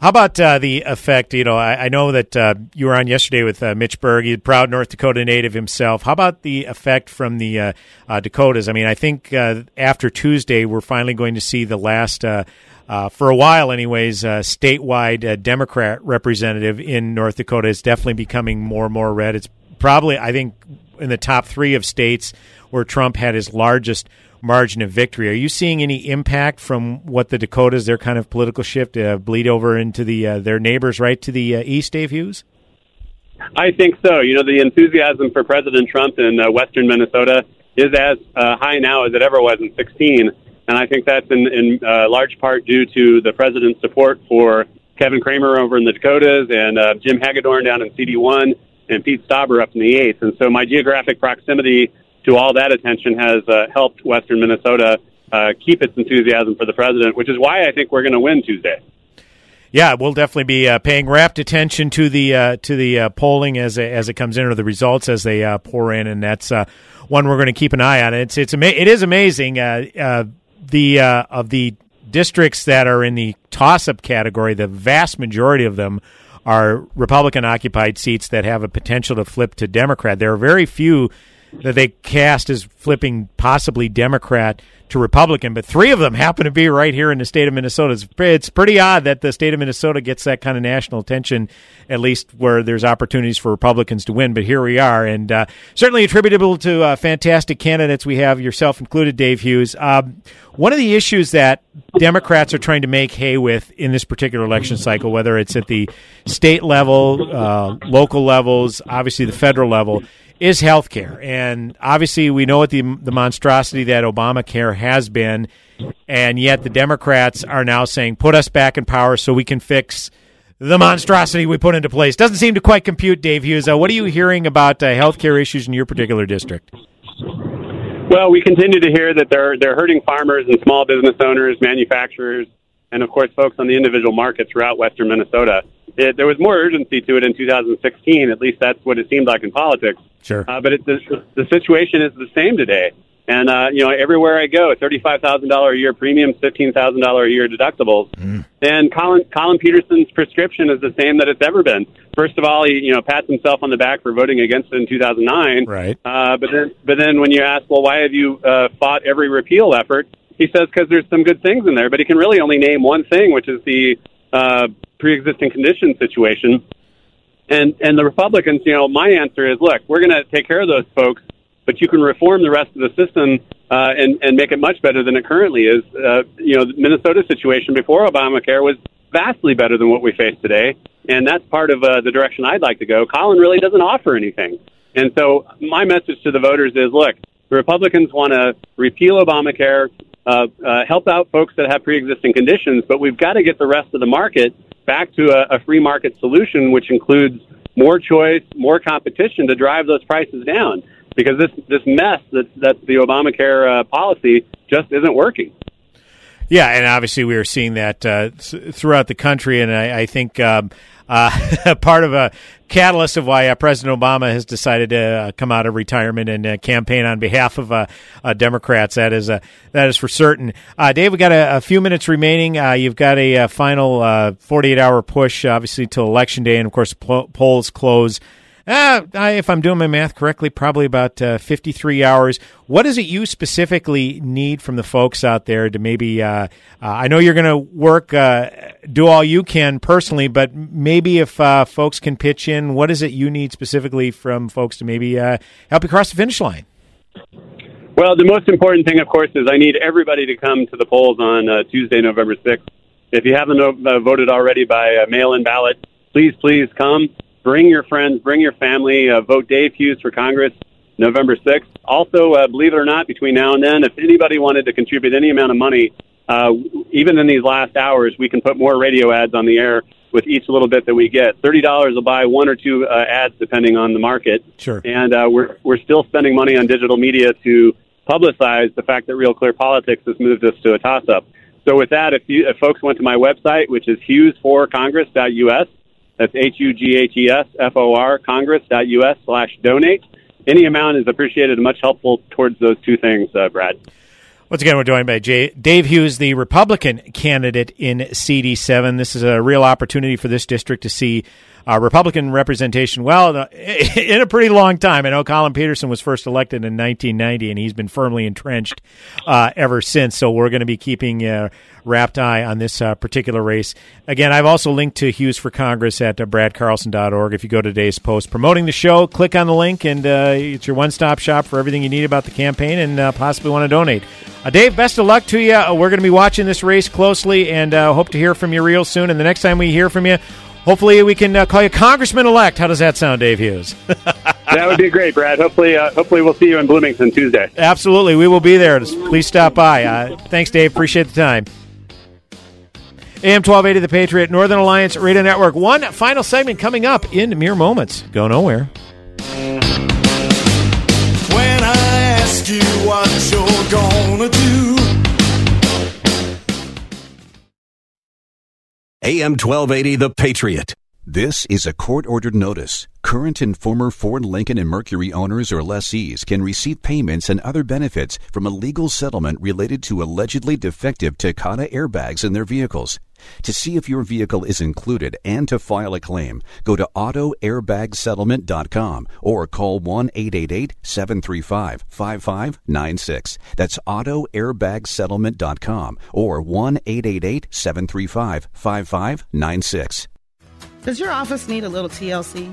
How about uh, the effect? You know, I, I know that uh, you were on yesterday with uh, Mitch Berg, he's a proud North Dakota native himself. How about the effect from the uh, uh, Dakotas? I mean, I think uh, after Tuesday, we're finally going to see the last, for a while, anyways, statewide Democrat representative in North Dakota is definitely becoming more and more red. It's probably, I think, in the top three of states where Trump had his largest margin of victory. Are you seeing any impact from what the Dakotas, their kind of political shift, uh, bleed over into the uh, their neighbors right to the uh, east, Dave Hughes? I think so. You know, the enthusiasm for President Trump in uh, western Minnesota is as uh, high now as it ever was in 16. And I think that's in, in uh, large part due to the president's support for Kevin Cramer over in the Dakotas and Jim Hagedorn down in CD1 and Pete Stauber up in the 8th. And so my geographic proximity to all that attention has uh, helped Western Minnesota uh, keep its enthusiasm for the president, which is why I think we're going to win Tuesday. Yeah, we'll definitely be uh, paying rapt attention to the uh, to the uh, polling as as it comes in, or the results as they uh, pour in, and that's uh, one we're going to keep an eye on. It's it's ama- it is amazing uh, the of the districts that are in the toss up category. The vast majority of them are Republican occupied seats that have a potential to flip to Democrat. There are very few that they cast as flipping possibly Democrat to Republican, but three of them happen to be right here in the state of Minnesota. It's, it's pretty odd that the state of Minnesota gets that kind of national attention, at least where there's opportunities for Republicans to win. But here we are, and uh, certainly attributable to uh, fantastic candidates we have, yourself included, Dave Hughes. Um, one of the issues that Democrats are trying to make hay with in this particular election cycle, whether it's at the state level, uh, local levels, obviously the federal level, is health care. And obviously, we know what the, the monstrosity that Obamacare has been. And yet, the Democrats are now saying, put us back in power so we can fix the monstrosity we put into place. Doesn't seem to quite compute, Dave Hughes. Uh, what are you hearing about uh, health care issues in your particular district? Well, we continue to hear that they're, they're hurting farmers and small business owners, manufacturers, and of course, folks on the individual market throughout western Minnesota. It, there was more urgency to it in 2016. At least that's what it seemed like in politics. Sure. Uh, but it, the, the situation is the same today. And uh, you know, everywhere I go, thirty-five thousand dollar a year premiums, fifteen thousand dollar a year deductibles. Mm. And Colin Collin Peterson's prescription is the same that it's ever been. First of all, he you know pats himself on the back for voting against it in two thousand nine. Right. Uh, but then, but then when you ask, well, why have you uh, fought every repeal effort? He says because there's some good things in there, but he can really only name one thing, which is the uh, pre-existing condition situation. And and the Republicans, you know, my answer is, look, we're going to take care of those folks, but you can reform the rest of the system uh, and and make it much better than it currently is. Uh, you know, the Minnesota situation before Obamacare was vastly better than what we face today, and that's part of uh, the direction I'd like to go. Collin really doesn't offer anything, and so my message to the voters is, look, the Republicans want to repeal Obamacare, uh, uh, help out folks that have pre-existing conditions, but we've got to get the rest of the market back to a, a free market solution, which includes more choice, more competition to drive those prices down. Because this this mess that that the Obamacare uh, policy just isn't working. Yeah, and obviously we are seeing that uh, throughout the country, and I, I think um, uh, [LAUGHS] part of a catalyst of why uh, President Obama has decided to uh, come out of retirement and uh, campaign on behalf of uh, uh, Democrats. That is that is for certain. Dave, we got a, a, few minutes remaining. you've got a, final 48 hour push, obviously, till election day, and of course, polls close uh, if I'm doing my math correctly, probably about uh, 53 hours. What is it you specifically need from the folks out there to maybe? Uh, uh I know you're going to work, uh, do all you can personally, but maybe if uh, folks can pitch in, what is it you need specifically from folks to maybe help you cross the finish line? Well, the most important thing, of course, is I need everybody to come to the polls on Tuesday, November 6th. If you haven't voted already by mail-in ballot, please, please come. Bring your friends, bring your family. Uh, vote Dave Hughes for Congress November 6th. Also, uh, believe it or not, between now and then, if anybody wanted to contribute any amount of money, uh, even in these last hours, we can put more radio ads on the air with each little bit that we get. Thirty dollars will buy one or two uh, ads depending on the market. Sure. And uh, we're we're still spending money on digital media to publicize the fact that Real Clear Politics has moved us to a toss-up. So with that, if you if folks went to my website, which is hughesforcongress.us, that's H-U-G-H-E-S-F-O-R, congress.us slash donate. Any amount is appreciated and much helpful towards those two things, uh, Brad. Once again, we're joined by Jay, Dave Hughes, the Republican candidate in CD7. This is a real opportunity for this district to see uh, Republican representation, well, uh, [LAUGHS] in a pretty long time. I know Collin Peterson was first elected in 1990, and he's been firmly entrenched uh, ever since. So we're going to be keeping a rapt eye on this uh, particular race. Again, I've also linked to Hughes for Congress at uh, bradcarlson.org. If you go to today's post promoting the show, click on the link, and uh, it's your one stop shop for everything you need about the campaign and possibly want to donate. Dave, best of luck to you. we're going to be watching this race closely and hope to hear from you real soon. And the next time we hear from you, Hopefully, we can uh, call you Congressman elect. How does that sound, Dave Hughes? [LAUGHS] that would be great, Brad. Hopefully, uh, hopefully we'll see you in Bloomington Tuesday. Absolutely, we will be there. Please stop by. Uh, thanks, Dave. Appreciate the time. AM 1280, The Patriot, Northern Alliance Radio Network. One final segment coming up in mere moments. Go nowhere. When I ask you what you're gonna do AM 1280 The Patriot. This is a court ordered notice. Current and former Ford, Lincoln, and Mercury owners or lessees can receive payments and other benefits from a legal settlement related to allegedly defective Takata airbags in their vehicles. To see if your vehicle is included and to file a claim, go to autoairbagsettlement.com or call 1 888 735 5596. That's autoairbagsettlement.com or 1 888 735 5596. Does your office need a little TLC?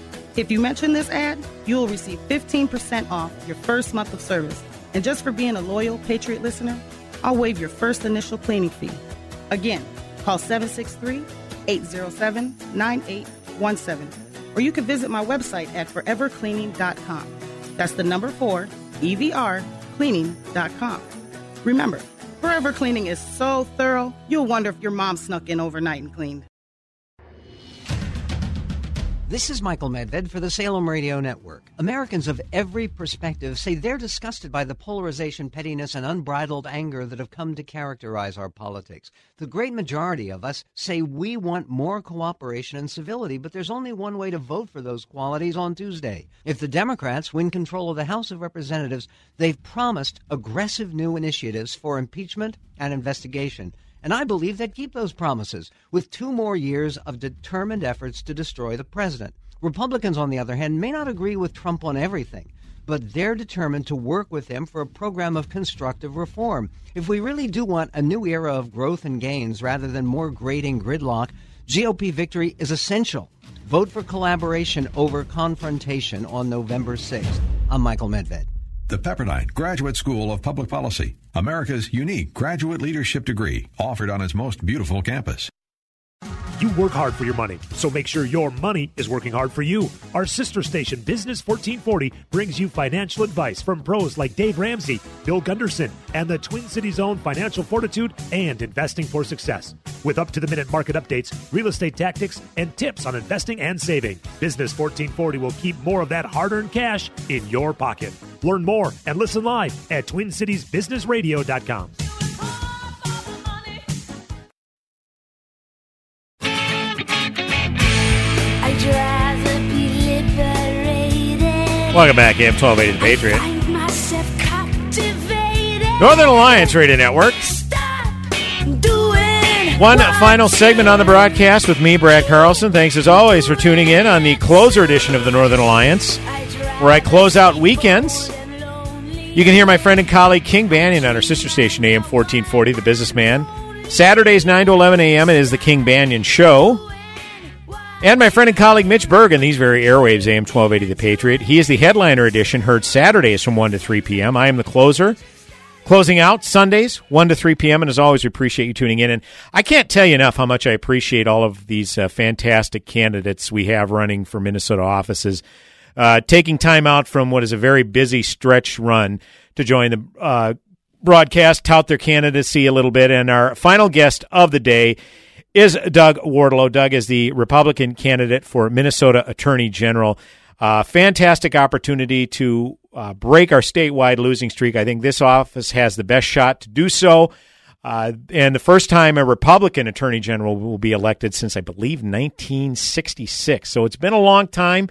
If you mention this ad, you will receive 15% off your first month of service. And just for being a loyal Patriot listener, I'll waive your first initial cleaning fee. Again, call 763 807 9817. Or you can visit my website at forevercleaning.com. That's the number four, EVR, cleaning.com. Remember, Forever Cleaning is so thorough, you'll wonder if your mom snuck in overnight and cleaned. This is Michael Medved for the Salem Radio Network. Americans of every perspective say they're disgusted by the polarization, pettiness, and unbridled anger that have come to characterize our politics. The great majority of us say we want more cooperation and civility, but there's only one way to vote for those qualities on Tuesday. If the Democrats win control of the House of Representatives, they've promised aggressive new initiatives for impeachment and investigation. And I believe they'd keep those promises with two more years of determined efforts to destroy the president. Republicans, on the other hand, may not agree with Trump on everything, but they're determined to work with him for a program of constructive reform. If we really do want a new era of growth and gains rather than more grating gridlock, GOP victory is essential. Vote for collaboration over confrontation on November 6th. I'm Michael Medved. The Pepperdine Graduate School of Public Policy, America's unique graduate leadership degree, offered on its most beautiful campus. You work hard for your money, so make sure your money is working hard for you. Our sister station, Business 1440, brings you financial advice from pros like Dave Ramsey, Bill Gunderson, and the Twin Cities own Financial Fortitude and Investing for Success. With up to the minute market updates, real estate tactics, and tips on investing and saving, Business 1440 will keep more of that hard earned cash in your pocket. Learn more and listen live at TwinCitiesBusinessRadio.com. Welcome back, AM 1280 The Patriot. Northern Alliance Radio Network. One final segment on the broadcast with me, Brad Carlson. Thanks as always for tuning in on the closer edition of the Northern Alliance, where I close out weekends. You can hear my friend and colleague King Banaian on our sister station, AM 1440, The Businessman. Saturdays, 9 to 11 a.m., it is the King Banaian Show. And my friend and colleague Mitch Berg on these very airwaves, AM 1280 The Patriot. He is the headliner edition, heard Saturdays from 1 to 3 p.m. I am the closer. Closing out Sundays, 1 to 3 p.m. And as always, we appreciate you tuning in. And I can't tell you enough how much I appreciate all of these uh, fantastic candidates we have running for Minnesota offices, uh, taking time out from what is a very busy stretch run to join the uh, broadcast tout their candidacy a little bit. And our final guest of the day is Doug Wardlow. Doug is the Republican candidate for Minnesota Attorney General. Uh, fantastic opportunity to uh, break our statewide losing streak. I think this office has the best shot to do so. Uh, and the first time a Republican attorney general will be elected since, I believe, 1966. So it's been a long time.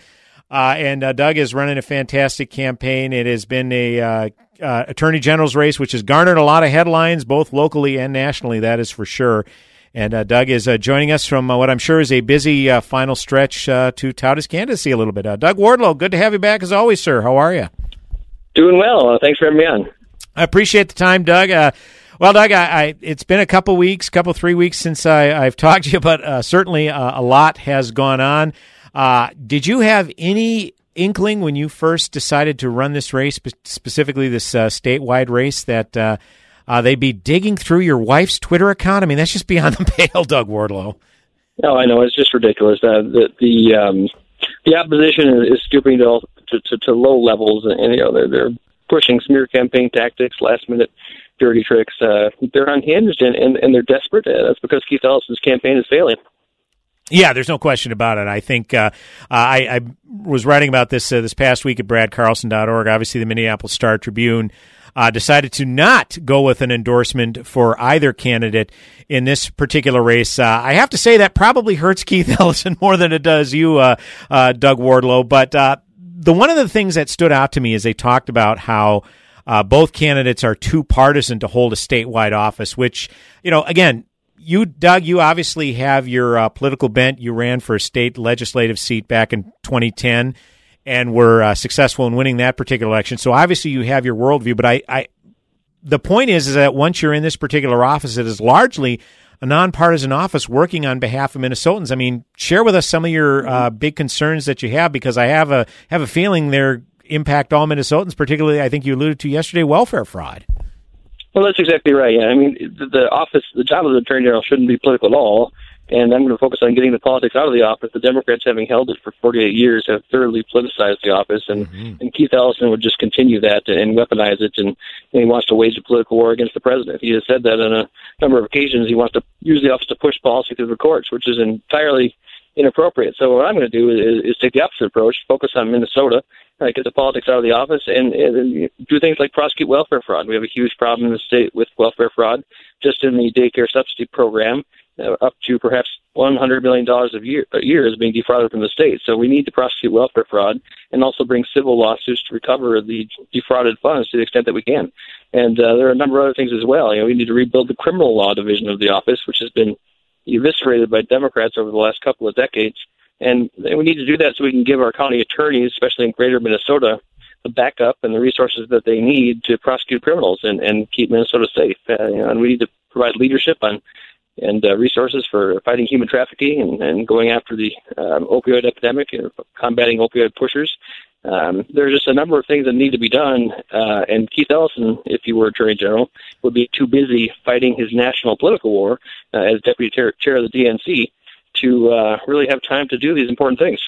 Uh, and uh, Doug is running a fantastic campaign. It has been a uh, uh, attorney general's race, which has garnered a lot of headlines, both locally and nationally. That is for sure. And uh, Doug is uh, joining us from uh, what I'm sure is a busy uh, final stretch uh, to tout his candidacy a little bit. Uh, Doug Wardlow, good to have you back as always, sir. How are you? Doing well. thanks for having me on. I appreciate the time, Doug. well, Doug, I, I, it's been a couple weeks, couple three weeks since I, have [LAUGHS] talked to you, but certainly a lot has gone on. did you have any inkling when you first decided to run this race, specifically this statewide race, that uh, they'd be digging through your wife's Twitter account. I mean, that's just beyond [LAUGHS] the pale, Doug Wardlow. No, I know it's just ridiculous. Uh, the the um, the opposition is stooping to, to, to, to low levels, and, and you know they're, they're pushing smear campaign tactics, last minute dirty tricks. Uh, they're unhinged and, and, and they're desperate. Uh, that's because Keith Ellison's campaign is failing. Yeah, there's no question about it. I think uh, I, I, was writing about this uh, this past week at bradcarlson.org. Obviously, the Minneapolis Star Tribune uh, decided to not go with an endorsement for either candidate in this particular race. Uh, I have to say that probably hurts [LAUGHS] Keith Ellison more than it does you, uh, uh Doug Wardlow. But uh, the one of the things that stood out to me is they talked about how. Both candidates are too partisan to hold a statewide office, which, you know, again, you, Doug, you obviously have your uh, political bent. You ran for a state legislative seat back in 2010 and were uh, successful in winning that particular election. So obviously you have your worldview, but I, I, the point is, is that once you're in this particular office, it is largely a nonpartisan office working on behalf of Minnesotans. I mean, share with us some of your uh, big concerns that you have, because I have a have a feeling they're impact all Minnesotans, particularly I think you alluded to yesterday, welfare fraud. Well, that's exactly right. Yeah, I mean, the, the office, the job of the attorney general shouldn't be political at all and I'm going to focus on getting the politics out of the office. The Democrats, having held it for 48 years, have thoroughly politicized the office, and, mm-hmm. and Keith Ellison would just continue that and weaponize it, and, and he wants to wage a political war against the president. He has said that on a number of occasions. He wants to use the office to push policy through the courts, which is entirely inappropriate. So what I'm going to do is, is take the opposite approach, focus on Minnesota, uh, get the politics out of the office, and, and do things like prosecute welfare fraud. We have a huge problem in the state with welfare fraud, just in the daycare subsidy program up to perhaps $100 million a year, a year is being defrauded from the state. So we need to prosecute welfare fraud and also bring civil lawsuits to recover the defrauded funds to the extent that we can. And uh, there are a number of other things as well. You know, we need to rebuild the criminal law division of the office, which has been eviscerated by Democrats over the last couple of decades. And we need to do that so we can give our county attorneys, especially in greater Minnesota, the backup and the resources that they need to prosecute criminals and, and keep Minnesota safe. Uh, and we need to provide leadership on and uh, resources for fighting human trafficking and, and going after the um, opioid epidemic and combating opioid pushers. Um, there's just a number of things that need to be done, uh, and Keith Ellison, if he were Attorney General, would be too busy fighting his national political war uh, as Deputy chair, chair of the DNC to uh, really have time to do these important things.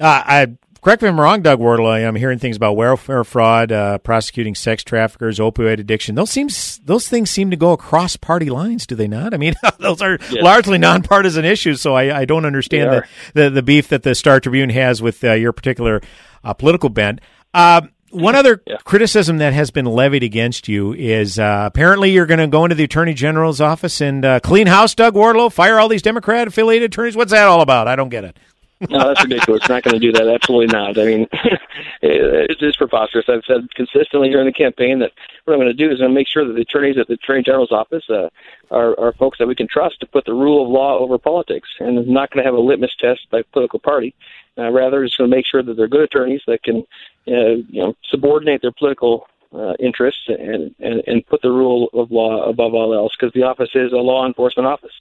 Uh, I correct me if I'm wrong, Doug Wardlow. I'm hearing things about welfare fraud, uh, prosecuting sex traffickers, opioid addiction. Those seems those things seem to go across party lines, do they not? I mean, [LAUGHS] those are yes. largely nonpartisan issues. So I, I don't understand the, the, the beef that the Star Tribune has with uh, your particular uh, political bent. Uh, one other yeah. criticism that has been levied against you is uh, apparently you're going to go into the attorney general's office and uh, clean house, Doug Wardlow, fire all these Democrat affiliated attorneys. What's that all about? I don't get it no, that's ridiculous. It's not going to do that. Absolutely not. I mean, [LAUGHS] it's just preposterous. I've said consistently during the campaign that what I'm going to do is I'm going to make sure that the attorneys at the Attorney General's office uh, are, are folks that we can trust to put the rule of law over politics, and I'm not going to have a litmus test by political party. Uh, rather, just going to make sure that they're good attorneys that can, uh, you know, subordinate their political uh, interests and, and and put the rule of law above all else, because the office is a law enforcement office.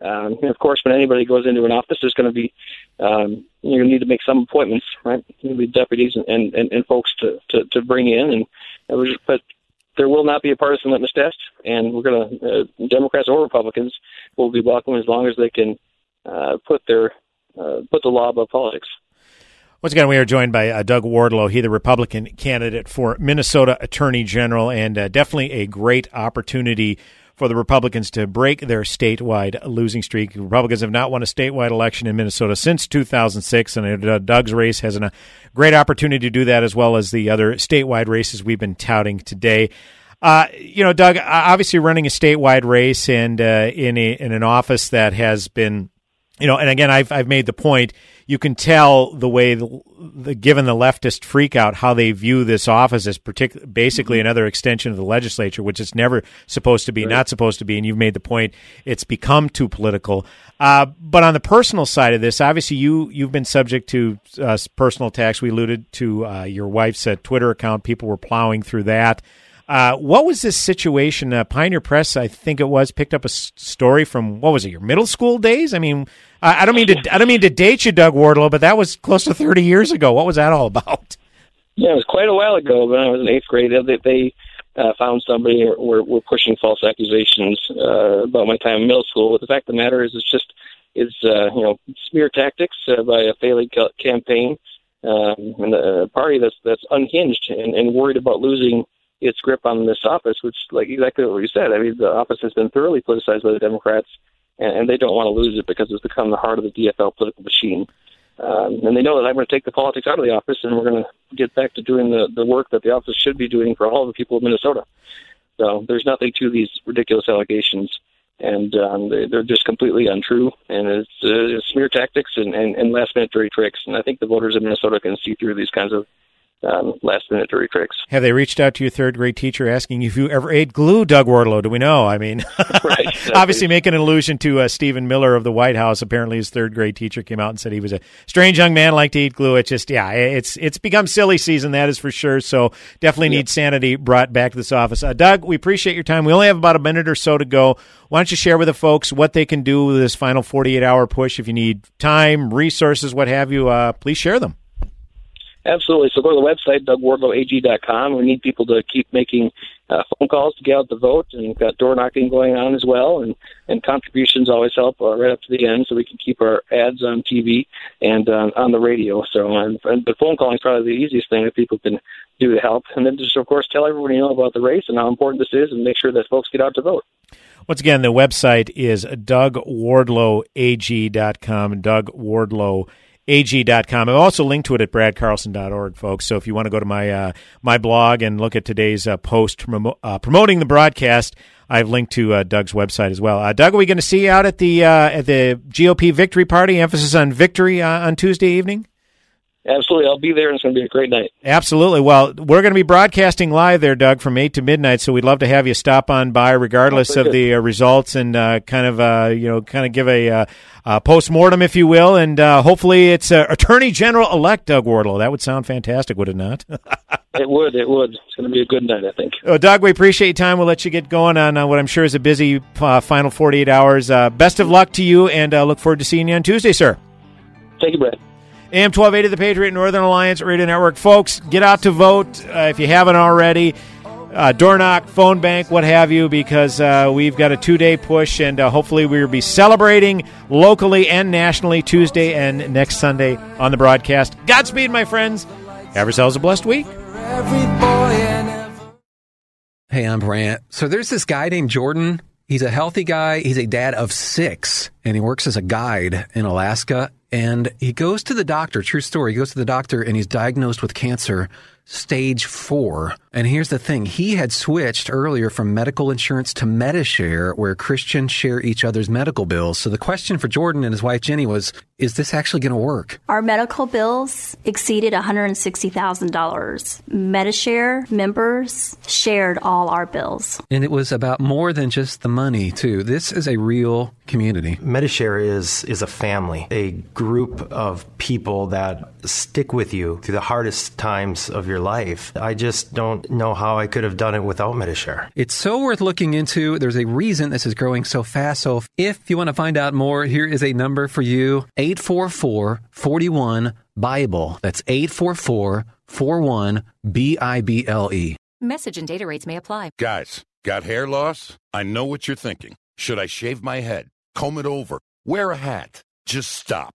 Um, of course, when anybody goes into an office, there's going to be um, you're going to need to make some appointments, right? There'll be deputies and, and, and folks to, to, to bring in, and but there will not be a partisan litmus test, and we're going to uh, Democrats or Republicans will be welcome as long as they can uh, put their uh, put the law above politics. Once again, we are joined by uh, Doug Wardlow. He, the Republican candidate for Minnesota Attorney General, and uh, definitely a great opportunity for the Republicans to break their statewide losing streak. Republicans have not won a statewide election in Minnesota since 2006, and uh, Doug's race has a great opportunity to do that as well as the other statewide races we've been touting today. Uh, you know, Doug, obviously running a statewide race and uh, in a, in an office that has been, you know, and again, I've I've made the point you can tell the way the, the, given the leftist freakout how they view this office as partic- basically mm-hmm. another extension of the legislature, which it's never supposed to be, right. not supposed to be. And you've made the point it's become too political. Uh, but on the personal side of this, obviously you you've been subject to uh, personal attacks. We alluded to uh, your wife's uh, Twitter account. People were plowing through that. Uh, what was this situation? Uh, Pioneer Press, I think it was, picked up a s- story from what was it? Your middle school days? I mean, I, I don't mean to I don't mean to date you, Doug Wardlow, but that was close to thirty years ago. What was that all about? Yeah, it was quite a while ago. When I was in eighth grade, they, they uh, found somebody were were pushing false accusations uh, about my time in middle school. But the fact of the matter is, it's just it's uh, you know smear tactics uh, by a failing campaign um, and a party that's that's unhinged and, and worried about losing its grip on this office, which, like exactly what you said, I mean, the office has been thoroughly politicized by the Democrats, and, and they don't want to lose it because it's become the heart of the DFL political machine. Um, and they know that I'm going to take the politics out of the office, and we're going to get back to doing the, the work that the office should be doing for all the people of Minnesota. So there's nothing to these ridiculous allegations, and um, they, they're just completely untrue. And it's, uh, smear tactics and, and, and last minute dirty tricks. And I think the voters of Minnesota can see through these kinds of um, last minute dirty tricks. Have they reached out to your third grade teacher asking if you ever ate glue, Doug Wardlow? Do we know? I mean, [LAUGHS] right, exactly. obviously making an allusion to uh, Stephen Miller of the White House. Apparently, his third grade teacher came out and said he was a strange young man, liked to eat glue. It's just, yeah, it's it's become silly season, that is for sure. So definitely yep. need sanity brought back to this office. Uh, Doug, we appreciate your time. We only have about a minute or so to go. Why don't you share with the folks what they can do with this final 48 hour push? If you need time, resources, what have you, uh, please share them. Absolutely. So go to the website, dougwardlowag.com. We need people to keep making uh, phone calls to get out the vote, and we've got door knocking going on as well, and, and contributions always help uh, right up to the end so we can keep our ads on TV and uh, on the radio. So, and, and, but phone calling is probably the easiest thing that people can do to help. And then just, of course, tell everyone you know about the race and how important this is and make sure that folks get out to vote. Once again, the website is dougwardlowag.com. Doug Wardlow ag.com. I've also linked to it at bradcarlson.org, folks. So if you want to go to my uh, my blog and look at today's uh, post uh, promoting the broadcast, I've linked to uh, Doug's website as well. Uh, Doug, are we going to see you out at the uh, at the GOP victory party? Emphasis on victory on Tuesday evening. Absolutely. I'll be there, and it's going to be a great night. Absolutely. Well, we're going to be broadcasting live there, Doug, from 8 to midnight, so we'd love to have you stop on by regardless of the uh, results and uh, kind of, uh, you know, kind of give a uh, uh, post-mortem, if you will, and uh, hopefully it's Attorney General-elect Doug Wardlow. That would sound fantastic, would it not? [LAUGHS] it would. It would. It's going to be a good night, I think. Oh, Doug, we appreciate your time. We'll let you get going on what I'm sure is a busy final 48 hours. best of luck to you, and look forward to seeing you on Tuesday, sir. Thank you, Brad. AM 1280, the Patriot Northern Alliance Radio Network. Folks, get out to vote uh, if you haven't already. Uh, door knock, phone bank, what have you, because uh, we've got a two day push, and uh, hopefully we'll be celebrating locally and nationally Tuesday and next Sunday on the broadcast. Godspeed, my friends. Have yourselves a blessed week. Hey, I'm Brant. So there's this guy named Jordan. He's a healthy guy. He's a dad of six, and he works as a guide in Alaska and he goes to the doctor, true story. He goes to the doctor and he's diagnosed with cancer stage four. And here's the thing he had switched earlier from medical insurance to Medi-Share, where Christians share each other's medical bills. So the question for Jordan and his wife Jenny was is this actually going to work? Our medical bills exceeded $160,000. Medi-Share members shared all our bills. And it was about more than just the money, too. This is a real community. Medi-Share is, is a family, a group of people that stick with you through the hardest times of your life. I just don't know how I could have done it without Medi-Share. It's so worth looking into. There's a reason this is growing so fast. So if you want to find out more, here is a number for you 844 41 Bible. That's 844 41 B I B L E. Message and data rates may apply. Guys, got hair loss? I know what you're thinking. Should I shave my head, comb it over, wear a hat? Just stop.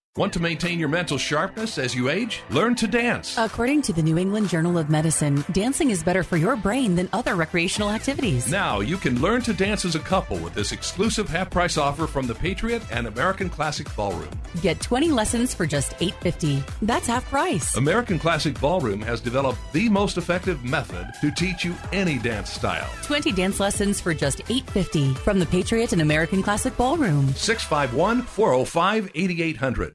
Want to maintain your mental sharpness as you age? Learn to dance. According to the New England Journal of Medicine, dancing is better for your brain than other recreational activities. Now you can learn to dance as a couple with this exclusive half price offer from the Patriot and American Classic Ballroom. Get 20 lessons for just $8.50. That's half price. American Classic Ballroom has developed the most effective method to teach you any dance style. 20 dance lessons for just $8.50 from the Patriot and American Classic Ballroom. 651 405 8800.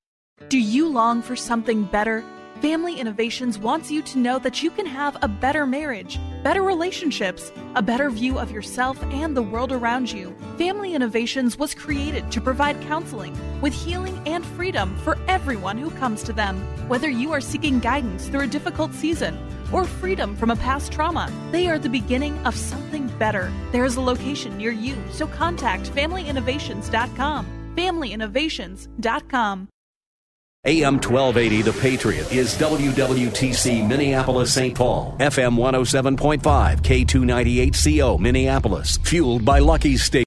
Do you long for something better? Family Innovations wants you to know that you can have a better marriage, better relationships, a better view of yourself and the world around you. Family Innovations was created to provide counseling with healing and freedom for everyone who comes to them. Whether you are seeking guidance through a difficult season or freedom from a past trauma, they are the beginning of something better. There is a location near you, so contact FamilyInnovations.com. FamilyInnovations.com. AM 1280 The Patriot is WWTC Minneapolis St. Paul, FM 107.5, K298CO Minneapolis, fueled by Lucky State.